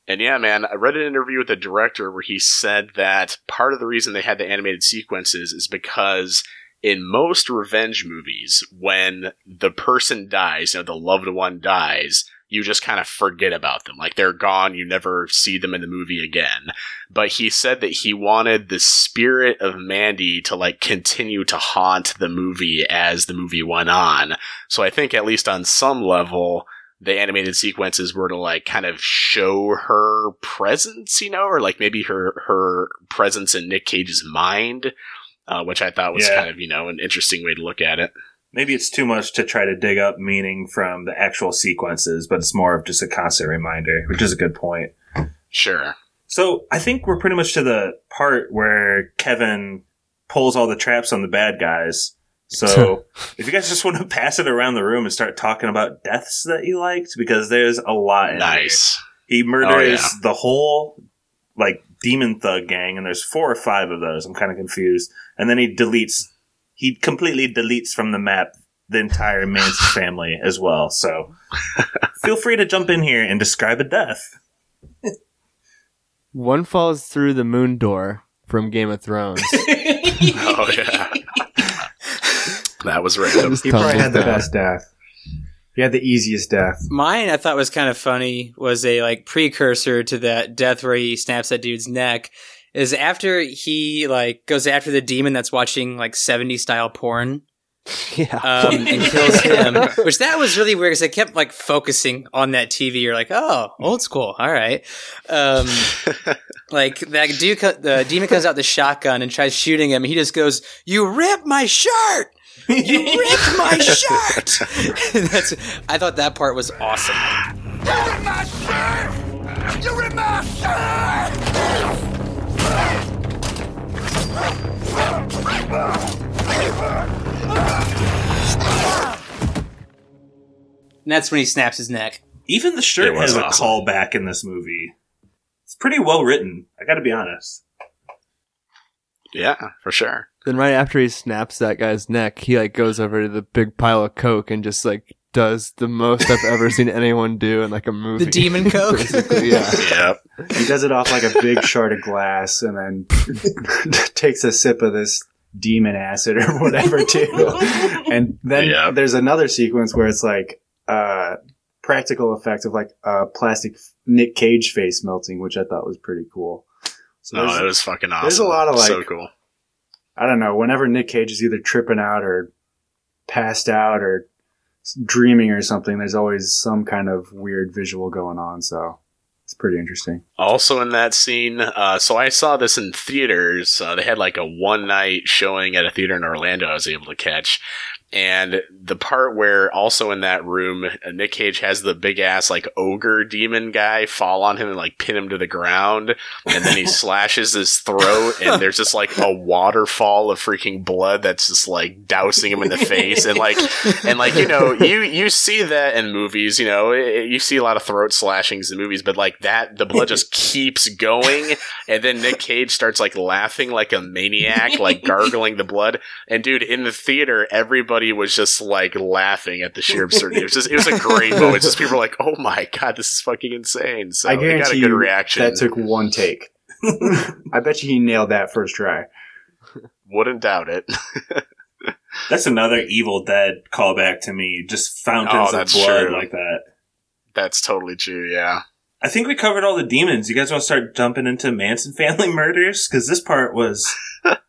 And yeah, man, I read an interview with the director where he said that part of the reason they had the animated sequences is because in most revenge movies, when the person dies, you know, the loved one dies, you just kind of forget about them. Like they're gone, you never see them in the movie again. But he said that he wanted the spirit of Mandy to like continue to haunt the movie as the movie went on. So I think at least on some level, the animated sequences were to like kind of show her presence, you know, or like maybe her her presence in Nick Cage's mind, uh, which I thought was Yeah. kind of you know an interesting way to look at it. Maybe it's too much to try to dig up meaning from the actual sequences, but it's more of just a constant reminder, which is a good point. Sure. So I think we're pretty much to the part where Kevin pulls all the traps on the bad guys. So if you guys just want to pass it around the room and start talking about deaths that you liked, because there's a lot. In Nice. He murders Oh, yeah. the whole like demon thug gang, and there's four or five of those. I'm kind of confused. And then he deletes. He completely deletes from the map the entire Manson family as well. So feel free to jump in here and describe a death. One falls through the moon door from Game of Thrones. Oh yeah. that was random. He probably had the down. best death. He had the easiest death. Mine, I thought was kind of funny, was a like precursor to that death where he snaps that dude's neck. Is after he like goes after the demon that's watching like 70s style porn Yeah. um, and kills him, which that was really weird because I kept like focusing on that TV. You're like, oh, old school, all right. Um, like that dude, co- the demon comes out the shotgun and tries shooting him. He just goes, "You ripped my shirt." You ripped my shirt. That's. I thought that part was awesome. You ripped my shirt. You ripped my shirt. And that's when he snaps his neck. Even the shirt It was has a callback in this movie. It's pretty well written. I got to be honest. yeah, for sure. Then right after he snaps that guy's neck, he like goes over to the big pile of coke and just like does the most I've ever seen anyone do in like a movie. The demon coke. Yeah. Yep. He does it off like a big shard of glass and then takes a sip of this demon acid or whatever too. And then Yeah. there's another sequence where it's like uh practical effect of like a plastic Nick Cage face melting, which I thought was pretty cool. So Oh, there's- it was fucking awesome. there's a lot of, like so cool. I don't know, whenever Nick Cage is either tripping out or passed out or dreaming or something, there's always some kind of weird visual going on. So it's pretty interesting. Also in that scene, uh, so I saw this in theaters. Uh, they had like a one night showing at a theater in Orlando. I was able to catch, and the part where also in that room, Nick Cage has the big ass like ogre demon guy fall on him and like pin him to the ground, and then he slashes his throat, and there's just like a waterfall of freaking blood that's just like dousing him in the face, and like and like you know you you see that in movies, you know it- you see a lot of throat slashings in movies, but like that the blood just keeps going, and then Nick Cage starts like laughing like a maniac, like gargling the blood, and dude in the theater everybody was just like laughing at the sheer absurdity. It was just it was a great moment. It's just people were like, oh my god, this is fucking insane. So I it got a good reaction. that took one take. I bet you he nailed that first try. Wouldn't doubt it. That's another Evil Dead callback to me. Just fountains Oh, of blood true. like that. That's totally true. Yeah. I think we covered all the demons. You guys want to start jumping into Manson family murders? Because this part was,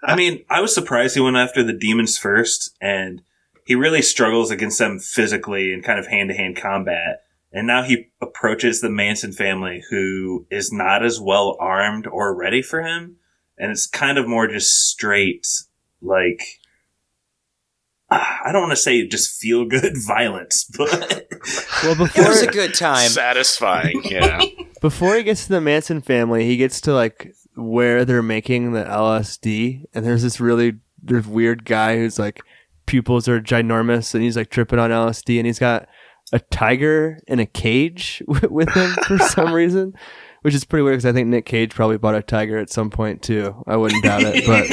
I mean, I was surprised he went after the demons first, and he really struggles against them physically and kind of hand to hand combat. And now he approaches the Manson family, who is not as well armed or ready for him. And it's kind of more just straight, like, ah, I don't want to say just feel good violence, but Well, It before was a good time. Satisfying. Yeah. before he gets to the Manson family, he gets to like where they're making the LSD, and there's this really there's weird guy who's like pupils are ginormous, and he's like tripping on LSD, and he's got a tiger in a cage with him for some reason, which is pretty weird because I think Nick Cage probably bought a tiger at some point too. I wouldn't doubt it, but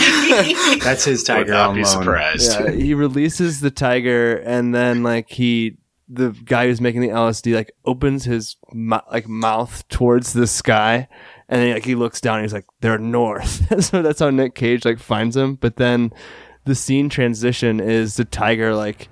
That's his Would tiger not on be surprised. yeah, he releases the tiger, and then like he, the guy who's making the LSD, like opens his mou- like mouth towards the sky, and then like he looks down, and he's like, "They're north." so that's how Nick Cage like finds him. But then the scene transition is the tiger like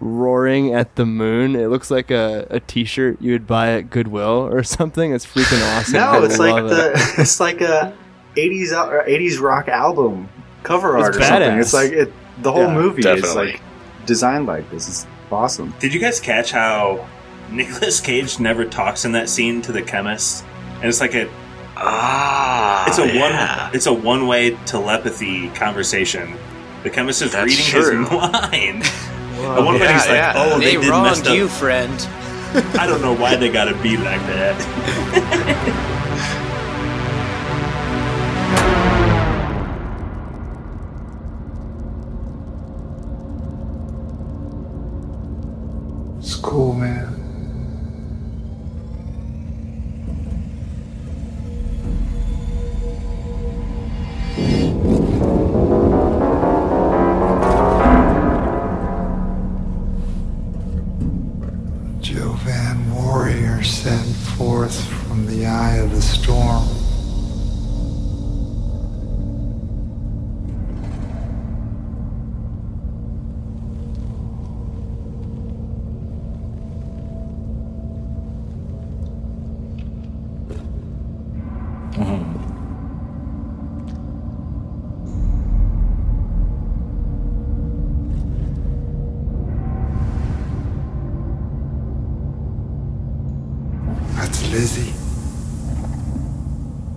roaring at the moon. It looks like a, a T-shirt you would buy at Goodwill or something. It's freaking awesome. No, I it's like love it. the it's like a '80s al- '80s rock album cover It's art or something. badass. It's like it, the whole Yeah, movie is like designed like this. It's awesome. Did you guys catch how Nicolas Cage never talks in that scene to the chemist? And it's like a Ah. it's a yeah. one it's a one way telepathy conversation. The chemist is That's reading true. his mind. At one point yeah, he's like, yeah. "Oh, they, they did wronged messed up. you, friend. I don't know why they gotta be like that." It's cool, man. That's Lizzie.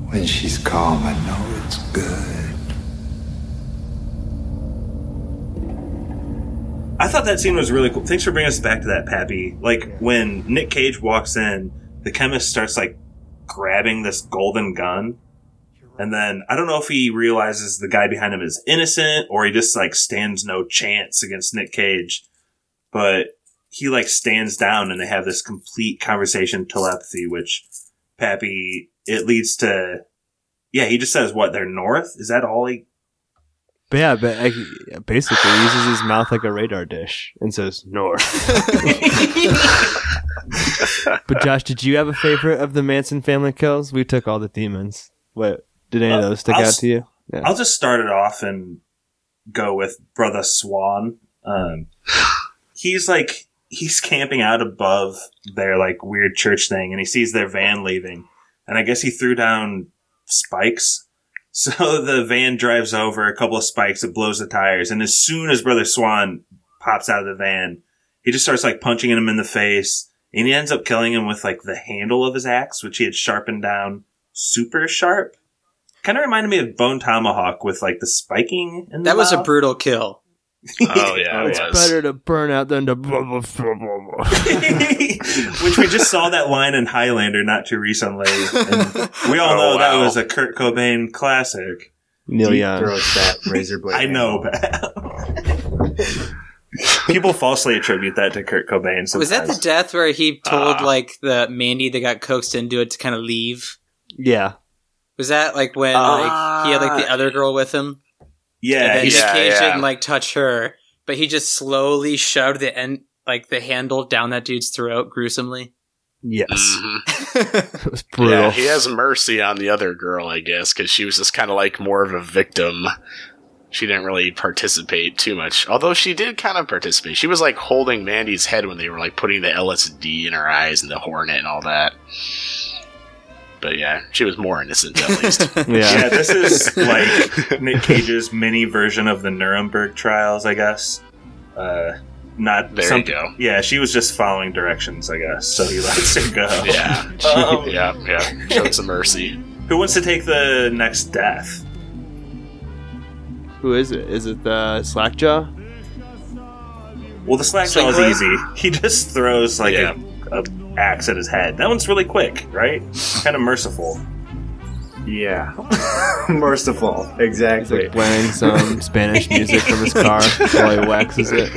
When she's calm, I know it's good. I thought that scene was really cool. Thanks for bringing us back to that, Pappy. Like when Nick Cage walks in, the chemist starts like grabbing this golden gun. And then I don't know if he realizes the guy behind him is innocent or he just like stands no chance against Nick Cage. But he like stands down and they have this complete conversation telepathy, which Pappy, it leads to, yeah, he just says what, they're north? Is that all he, But yeah, but like, basically he uses his mouth like a radar dish and says north. but Josh, did you have a favorite of the Manson family kills? We took all the demons. What did any of Uh, those stick I'll out s- to you? Yeah. I'll just start it off and go with Brother Swan. Um, he's like he's camping out above their like weird church thing, and he sees their van leaving, and I guess he threw down spikes. So the van drives over a couple of spikes, it blows the tires, and as soon as Brother Swan pops out of the van, he just starts like punching him in the face, and he ends up killing him with like the handle of his axe, which he had sharpened down super sharp. Kind of reminded me of Bone Tomahawk with like the spiking. In the That was a brutal kill. Oh yeah, it it's was. better to burn out than to. Blah, blah, blah, blah, blah. Which we just saw that line in Highlander not too recently. And we all Oh, know that was a Kurt Cobain classic. Neil Deep Young. throats that razor blade. I know, but people falsely attribute that to Kurt Cobain. Sometimes. Was that the death where he told Ah. like the Mandy that got coaxed into it to kind of leave? Yeah. Was that like when like he had like the other girl with him? Yeah, and then yeah, Cage yeah. didn't like touch her, but he just slowly shoved the end like the handle down that dude's throat gruesomely. Yes. Mhm. It was brutal. Yeah, he has mercy on the other girl, I guess, because she was just kind of like more of a victim. She didn't really participate too much, although she did kind of participate. She was like holding Mandy's head when they were like putting the LSD in her eyes and the hornet and all that. But yeah, she was more innocent at least. yeah. yeah, this is like Nick Cage's mini version of the Nuremberg trials, I guess. Uh, not There you go. Yeah, she was just following directions, I guess. So he lets her go. yeah, Um, yeah, yeah. Showed some mercy. Who wants to take the next death? Who is it? Is it the Slackjaw? Well, the slack jaw is easy. He just throws like Yeah. a, a axe at his head. That one's really quick, right? Kind of merciful. Yeah. Merciful. He's Exactly. like playing some Spanish music from his car while he waxes it.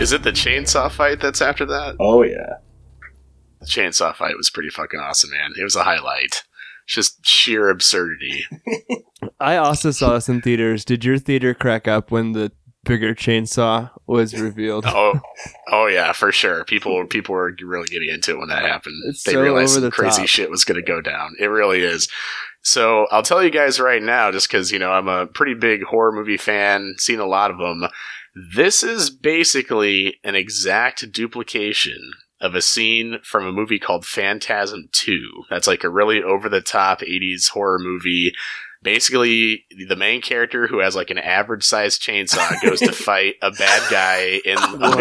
Is it the chainsaw fight that's after that? Oh yeah. The chainsaw fight was pretty fucking awesome, man. It was a highlight. Just sheer absurdity. I also saw this in theaters. Did your theater crack up when the bigger chainsaw was revealed? Oh, oh yeah, for sure. People, people were really getting into it when that happened. It's they so realized the crazy top. shit was going to go down. It really is. So I'll tell you guys right now, just because you know I'm a pretty big horror movie fan, seen a lot of them. This is basically an exact duplication of a scene from a movie called Phantasm 2. That's like a really over the top 80s horror movie. Basically, the main character who has like an average sized chainsaw goes to fight a bad guy in morgue,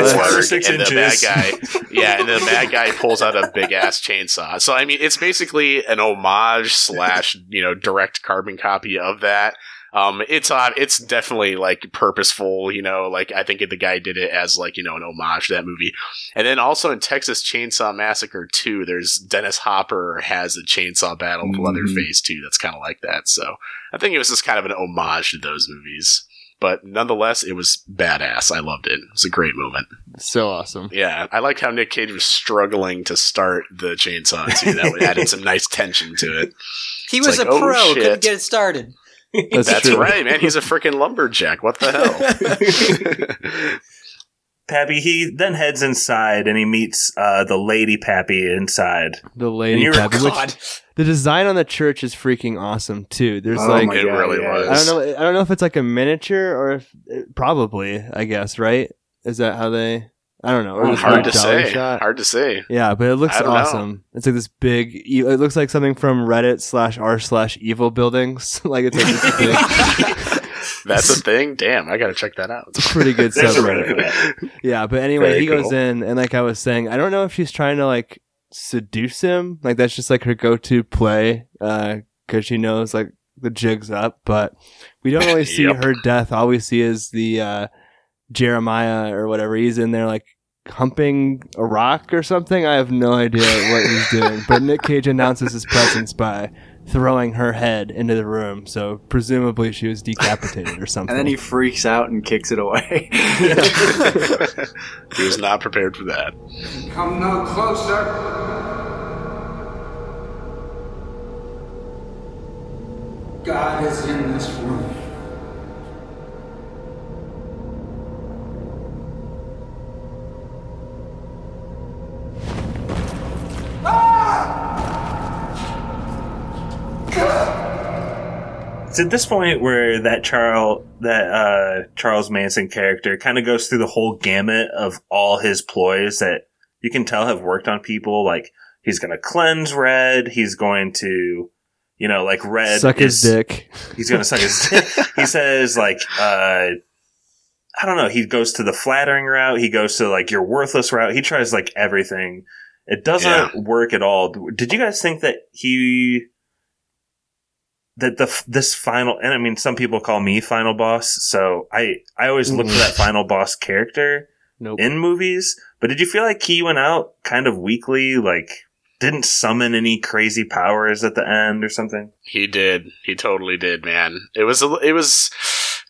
and the bad guy, yeah, and the bad guy pulls out a big ass chainsaw. So I mean, it's basically an homage slash you know direct carbon copy of that. Um, it's uh, it's definitely like purposeful, you know. Like I think the guy did it as like you know an homage to that movie. And then also in Texas Chainsaw Massacre 2, there's Dennis Hopper has a chainsaw battle with Mhm. Leatherface too. That's kind of like that. So I think it was just kind of an homage to those movies. But nonetheless, it was badass. I loved it. It was a great moment. So awesome. Yeah, I like how Nick Cage was struggling to start the chainsaw too. That added some nice tension to it. He It's was like, a oh, pro, shit. couldn't get it started. That's, That's true. right, man. He's a freaking lumberjack. What the hell? Pappy, he then heads inside and he meets uh, the lady Pappy inside. The lady you're- Pappy, which the design on the church is freaking awesome too. There's Oh like my It God, really yeah. was. I don't know. I don't know if it's like a miniature or if probably. I guess right. Is that how they? I don't know. Or Hard to say. shot? Hard to say. Yeah, but it looks I don't know. awesome. It's like this big. e- It looks like something from Reddit slash r slash evil buildings. like it's like this big. That's a thing. Damn, I gotta check that out. It's a pretty good There's a subreddit. Reddit. Yeah, but anyway, Very he goes in, and like I was saying, I don't know if she's trying to like seduce him. Like that's just like her go-to play, because she knows like the jig's up. But we don't really see Yep. her death. All we see is the uh, Jeremiah or whatever. He's in there like humping a rock or something. I have no idea what he's doing. But Nick Cage announces his presence by throwing her head into the room. So presumably she was decapitated or something. And then he freaks out and kicks it away. he was not prepared for that. Come no closer. God is in this room. It's at this point where that Charles that uh, Charles Manson character kind of goes through the whole gamut of all his ploys that you can tell have worked on people. Like he's going to cleanse Red. He's going to, you know, like Red suck his dick. He's going to suck his dick. He says like, uh, I don't know. He goes to the flattering route. He goes to like your worthless route. He tries like everything. It doesn't Yeah. work at all. Did you guys think that he that the this final and I mean some people call me final boss, so I I always look for that mm. final boss character Nope. in movies. But did you feel like he went out kind of weakly, like didn't summon any crazy powers at the end or something? He did. He totally did, man. It was a, it was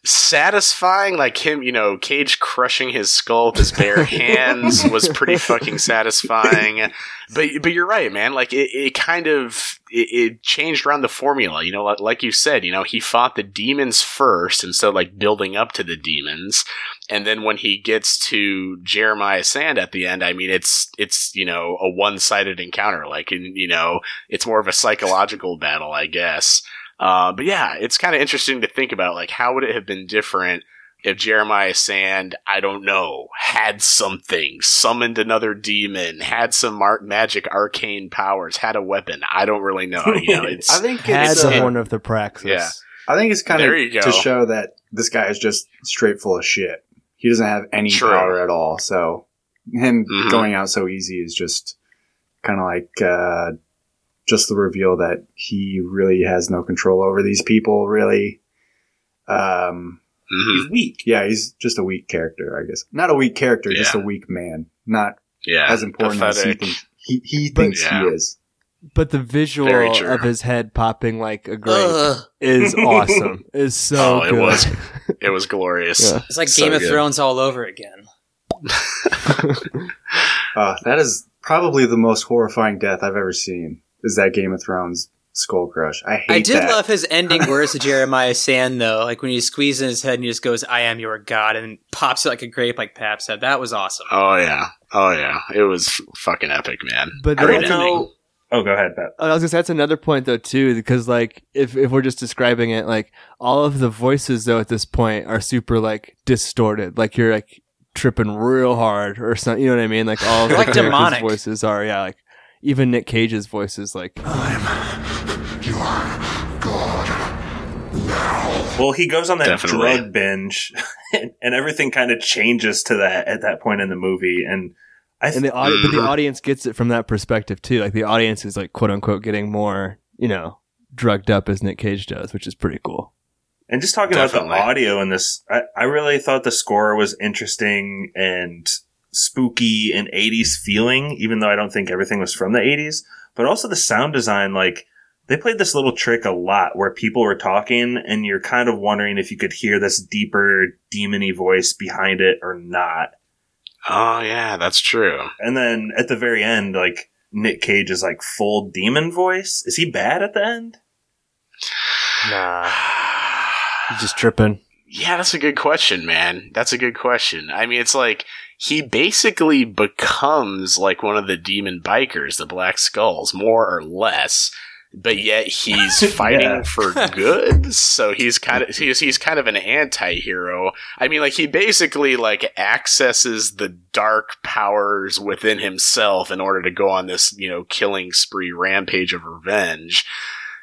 satisfying like him, you know, Cage crushing his skull with his bare hands was pretty fucking satisfying. But but you're right, man. Like it, it kind of it, it changed around the formula, you know, like, like you said, you know, he fought the demons first instead of like building up to the demons. And then when he gets to Jeremiah Sand at the end, I mean, it's it's you know a one-sided encounter. Like, in, you know, it's more of a psychological battle, I guess. Uh, but yeah, it's kind of interesting to think about. Like, how would it have been different if Jeremiah Sand, I don't know, had something, summoned another demon, had some mar- magic arcane powers, had a weapon? I don't really know. You know, it's I think Had it's the uh, horn of Abraxas. Yeah. I think it's kind There of go. to show that this guy is just straight full of shit. He doesn't have any True. power at all. So him Mhm. going out so easy is just kind of like uh, just the reveal that he really has no control over these people. Really, um, Mhm. He's weak. yeah, he's just a weak character, I guess. Not a weak character, just a weak man. Not yeah, as important as he pathetic. thinks he, he But- thinks Yeah. he is. But the visual of his head popping like a grape Ugh. is awesome. Is so oh, it good. was it was glorious. Yeah. It's like So Game of good. Thrones all over again. Uh, that is probably the most horrifying death I've ever seen. Is that Game of Thrones skull crush? I hate I did that. love his ending words to Jeremiah Sand though, like when he squeezes his head and he just goes, "I am your god," and pops it like a grape, like Pap said. That was awesome. Oh yeah, oh yeah, it was fucking epic, man. But I Great ending. know. Oh, go ahead, Pat. I was gonna say that's another point though too, because like if if we're just describing it, like all of the voices though at this point are super like distorted. Like you're like tripping real hard or something. You know what I mean? Like all of the like demonic. voices are yeah. Like even Nick Cage's voice is like Your God. Well, he goes on that Definitely. drug binge, and, and everything kind of changes to that at that point in the movie. And I and the audi- but the Mhm. audience gets it from that perspective too. Like the audience is like quote unquote getting more you know drugged up as Nick Cage does, which is pretty cool. and just talking Definitely. about the audio in this, I, I really thought the score was interesting and spooky and 80s feeling, even though I don't think everything was from the 80s. But also the sound design, like they played this little trick a lot where people were talking and you're kind of wondering if you could hear this deeper demony voice behind it or not. Oh yeah, that's true. And then at the very end, like Nick Cage is like full demon voice. Is he bad at the end? Nah, he's just tripping. Yeah, that's a good question, man. That's a good question. I mean, it's like he basically becomes like one of the demon bikers, the Black Skulls, more or less. But yet he's fighting Yeah. for good, so he's kind of he's he's kind of an anti-hero. I mean, like he basically like accesses the dark powers within himself in order to go on this you know killing spree rampage of revenge.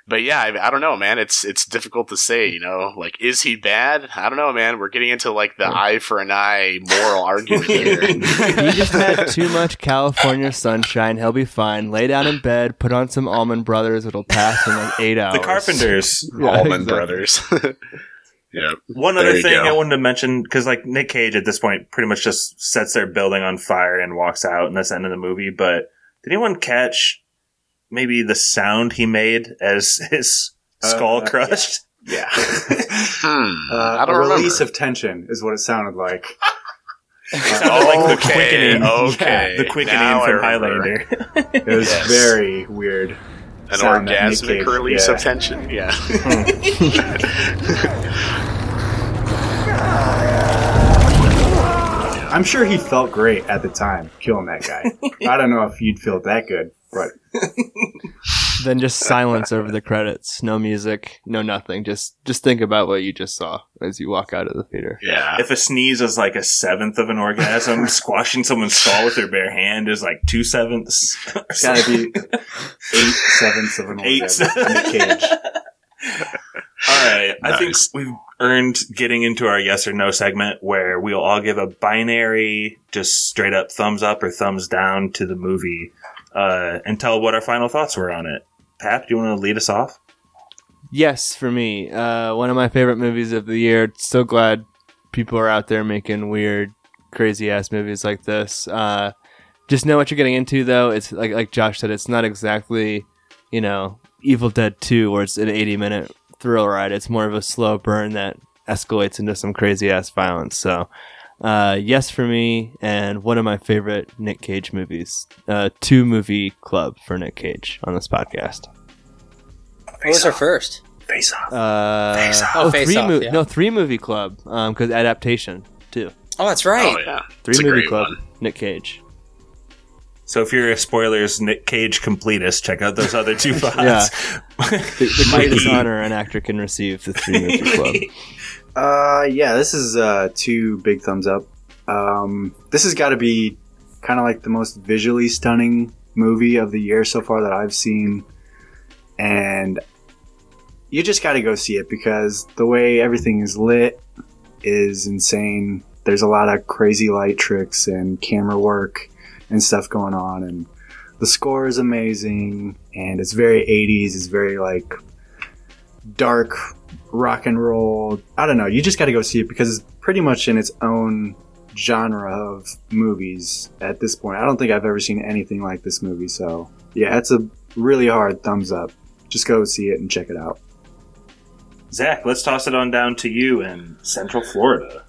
But yeah, I, I don't know, man. It's it's difficult to say. You know, like is he bad? I don't know, man. We're getting into like the eye for an eye moral argument here. he just had too much California sunshine. He'll be fine. Lay down in bed, put on some Allman Brothers. It'll pass in like eight hours. The Carpenters. Yeah, Allman exactly. Brothers. yeah. One other thing go. I wanted to mention because like Nick Cage at this point pretty much just sets their building on fire and walks out, and that's the end of the movie. But did anyone catch maybe the sound he made as his skull Uh, crushed? Yeah. Hmm. Uh, I don't a remember. release of tension is what it sounded like. It Sounded like the Okay, quickening. okay. the quickening Now from. Highlander. It was Yes. very weird. An sound orgasmic release yeah. of tension. Yeah. I'm sure he felt great at the time killing that guy. I don't know if you'd feel that good, but Then just silence over the credits. No music. No nothing. Just just think about what you just saw as you walk out of the theater. yeah. if a sneeze is like a seventh of an orgasm, squashing someone's skull with their bare hand is like two sevenths. it's gotta be eight sevenths of an Eight. orgasm. Nick Cage. All right, I think we've earned getting into our yes or no segment where we'll all give a binary, just straight up thumbs up or thumbs down to the movie uh, and tell what our final thoughts were on it. Pap, do you want to lead us off? Yes, for me, uh, one of my favorite movies of the year. So glad people are out there making weird, crazy ass movies like this. Uh, just know what you're getting into, though. It's like like Josh said, it's not exactly, you know, Evil Dead Two, where it's an 80 minute thrill ride. It's more of a slow burn that escalates into some crazy ass violence. So, uh, yes for me, and one of my favorite Nick Cage movies. Uh, two movie club for Nick Cage on this podcast. What was our first? Face off. Uh, Face Off. Oh, Face three Off, mo- yeah. No, three movie club. Um, because adaptation too. Oh, that's right. Oh yeah, Three it's movie club. one. Nick Cage. So if you're a spoilers Nick Cage completist, check out those other two pods. Yeah. The, the greatest honor an actor can receive. The three movie club. Uh, yeah, this is uh, two big thumbs up. Um, this has got to be kind of like the most visually stunning movie of the year so far that I've seen, and you just got to go see it because the way everything is lit is insane. There's a lot of crazy light tricks and camera work and stuff going on, and the score is amazing. And it's very 80s. It's very like dark rock and roll. I don't know. You just got to go see it because it's pretty much in its own genre of movies at this point. I don't think I've ever seen anything like this movie. So, yeah, it's a really hard thumbs up. Just go see it and check it out. Zach, let's toss it on down to you in Central Florida.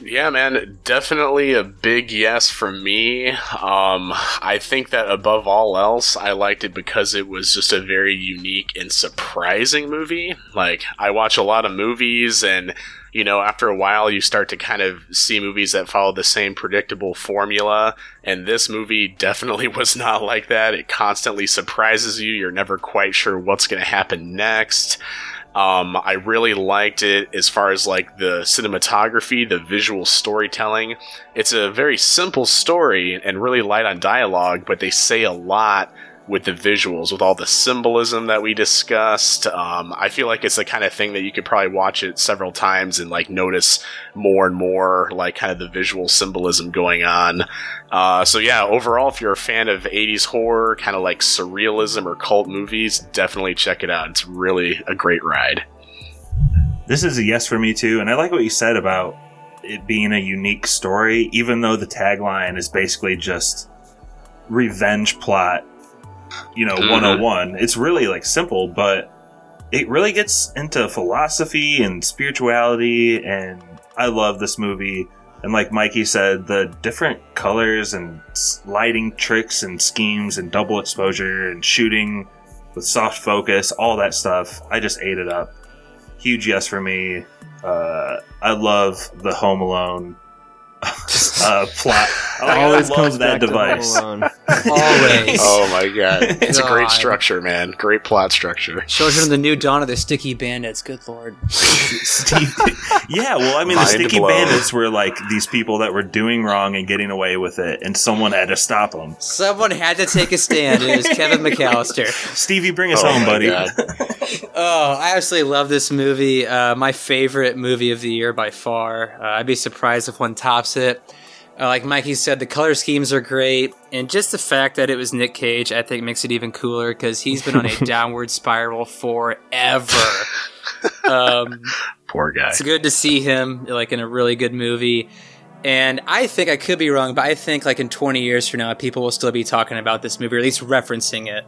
Yeah, man, definitely a big yes from me. Um, I think that above all else, I liked it because it was just a very unique and surprising movie. Like, I watch a lot of movies, and, you know, after a while, you start to kind of see movies that follow the same predictable formula, and this movie definitely was not like that. It constantly surprises you, you're never quite sure what's going to happen next. Um, I really liked it as far as like the cinematography, the visual storytelling. It's a very simple story and really light on dialogue, but they say a lot with the visuals, with all the symbolism that we discussed. Um, I feel like it's the kind of thing that you could probably watch it several times and like notice more and more like kind of the visual symbolism going on. Uh, so yeah, overall, if you're a fan of 80s horror, kind of like surrealism or cult movies, definitely check it out. It's really a great ride. This is a yes for me too, and I like what you said about it being a unique story, even though the tagline is basically just revenge plot, you know, Mhm. 101. It's really like simple, but it really gets into philosophy and spirituality, and I love this movie. And like Mikey said, the different colors and lighting tricks and schemes and double exposure and shooting with soft focus, all that stuff, I just ate it up huge yes for me. Uh, I love the Home Alone uh, plot. I, Always I comes love that back device. Always. Oh my god. It's a great structure, man. Great plot structure. Children of the New Dawn of the Sticky Bandits. Good lord. Steve- yeah, well, I mean, the Sticky blown. Bandits were like these people that were doing wrong and getting away with it, and someone had to stop them. Someone had to take a stand. It was Kevin McAllister. Stevie, bring us Oh home, buddy. Oh, I absolutely love this movie. Uh, my favorite movie of the year by far. Uh, I'd be surprised if one tops it. Uh, like Mikey said, the color schemes are great, and just the fact that it was Nick Cage, I think, makes it even cooler because he's been on a downward spiral forever. Um, Poor guy. it's good to see him like in a really good movie. And I think I could be wrong, but I think like in 20 years from now, people will still be talking about this movie or at least referencing it.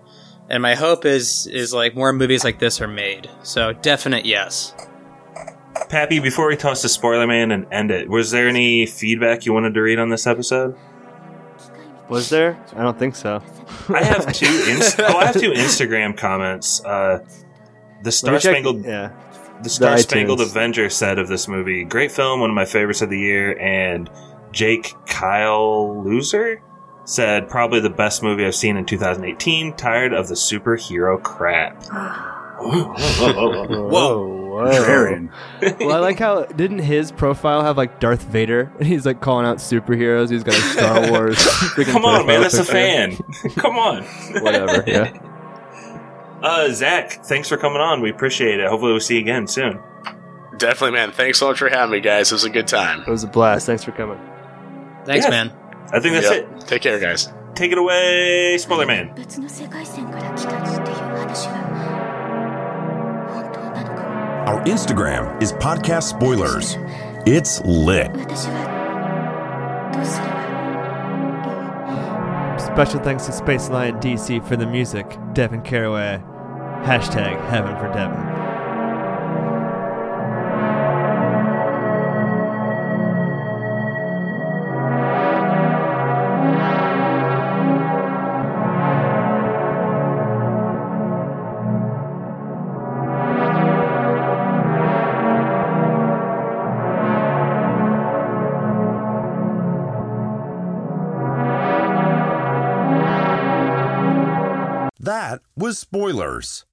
And my hope is is like more movies like this are made. So definite yes. Pappy, before we toss the Spoiler Man and end it, was there any feedback you wanted to read on this episode? Was there? I don't think so. I have two. Inst- oh, I have two Instagram comments. Uh, the Star me check- Spangled Yeah. The Star Spangled. Avenger said of this movie, great film, one of my favorites of the year, and Jake Kyle Loser said probably the best movie I've seen in 2018. Tired of the superhero crap. Whoa. Whoa. Contrarian. well, I like how didn't his profile have like Darth Vader, and he's like calling out superheroes. He's got a Star Wars. Come on, man, that's a fan. Come on. Whatever. Yeah. Uh, Zach, thanks for coming on. We appreciate it. Hopefully, we'll see you again soon. Definitely, man. Thanks so much for having me, guys. It was a good time. It was a blast. Thanks for coming. Thanks, yeah. man. I think that's yep. it. Take care, guys. Take it away, Spoiler Man. Our Instagram is Podcast Spoilers. It's lit. Special thanks to Space Lion DC for the music, Devin Caraway. Hashtag Heaven for Devin. was spoilers.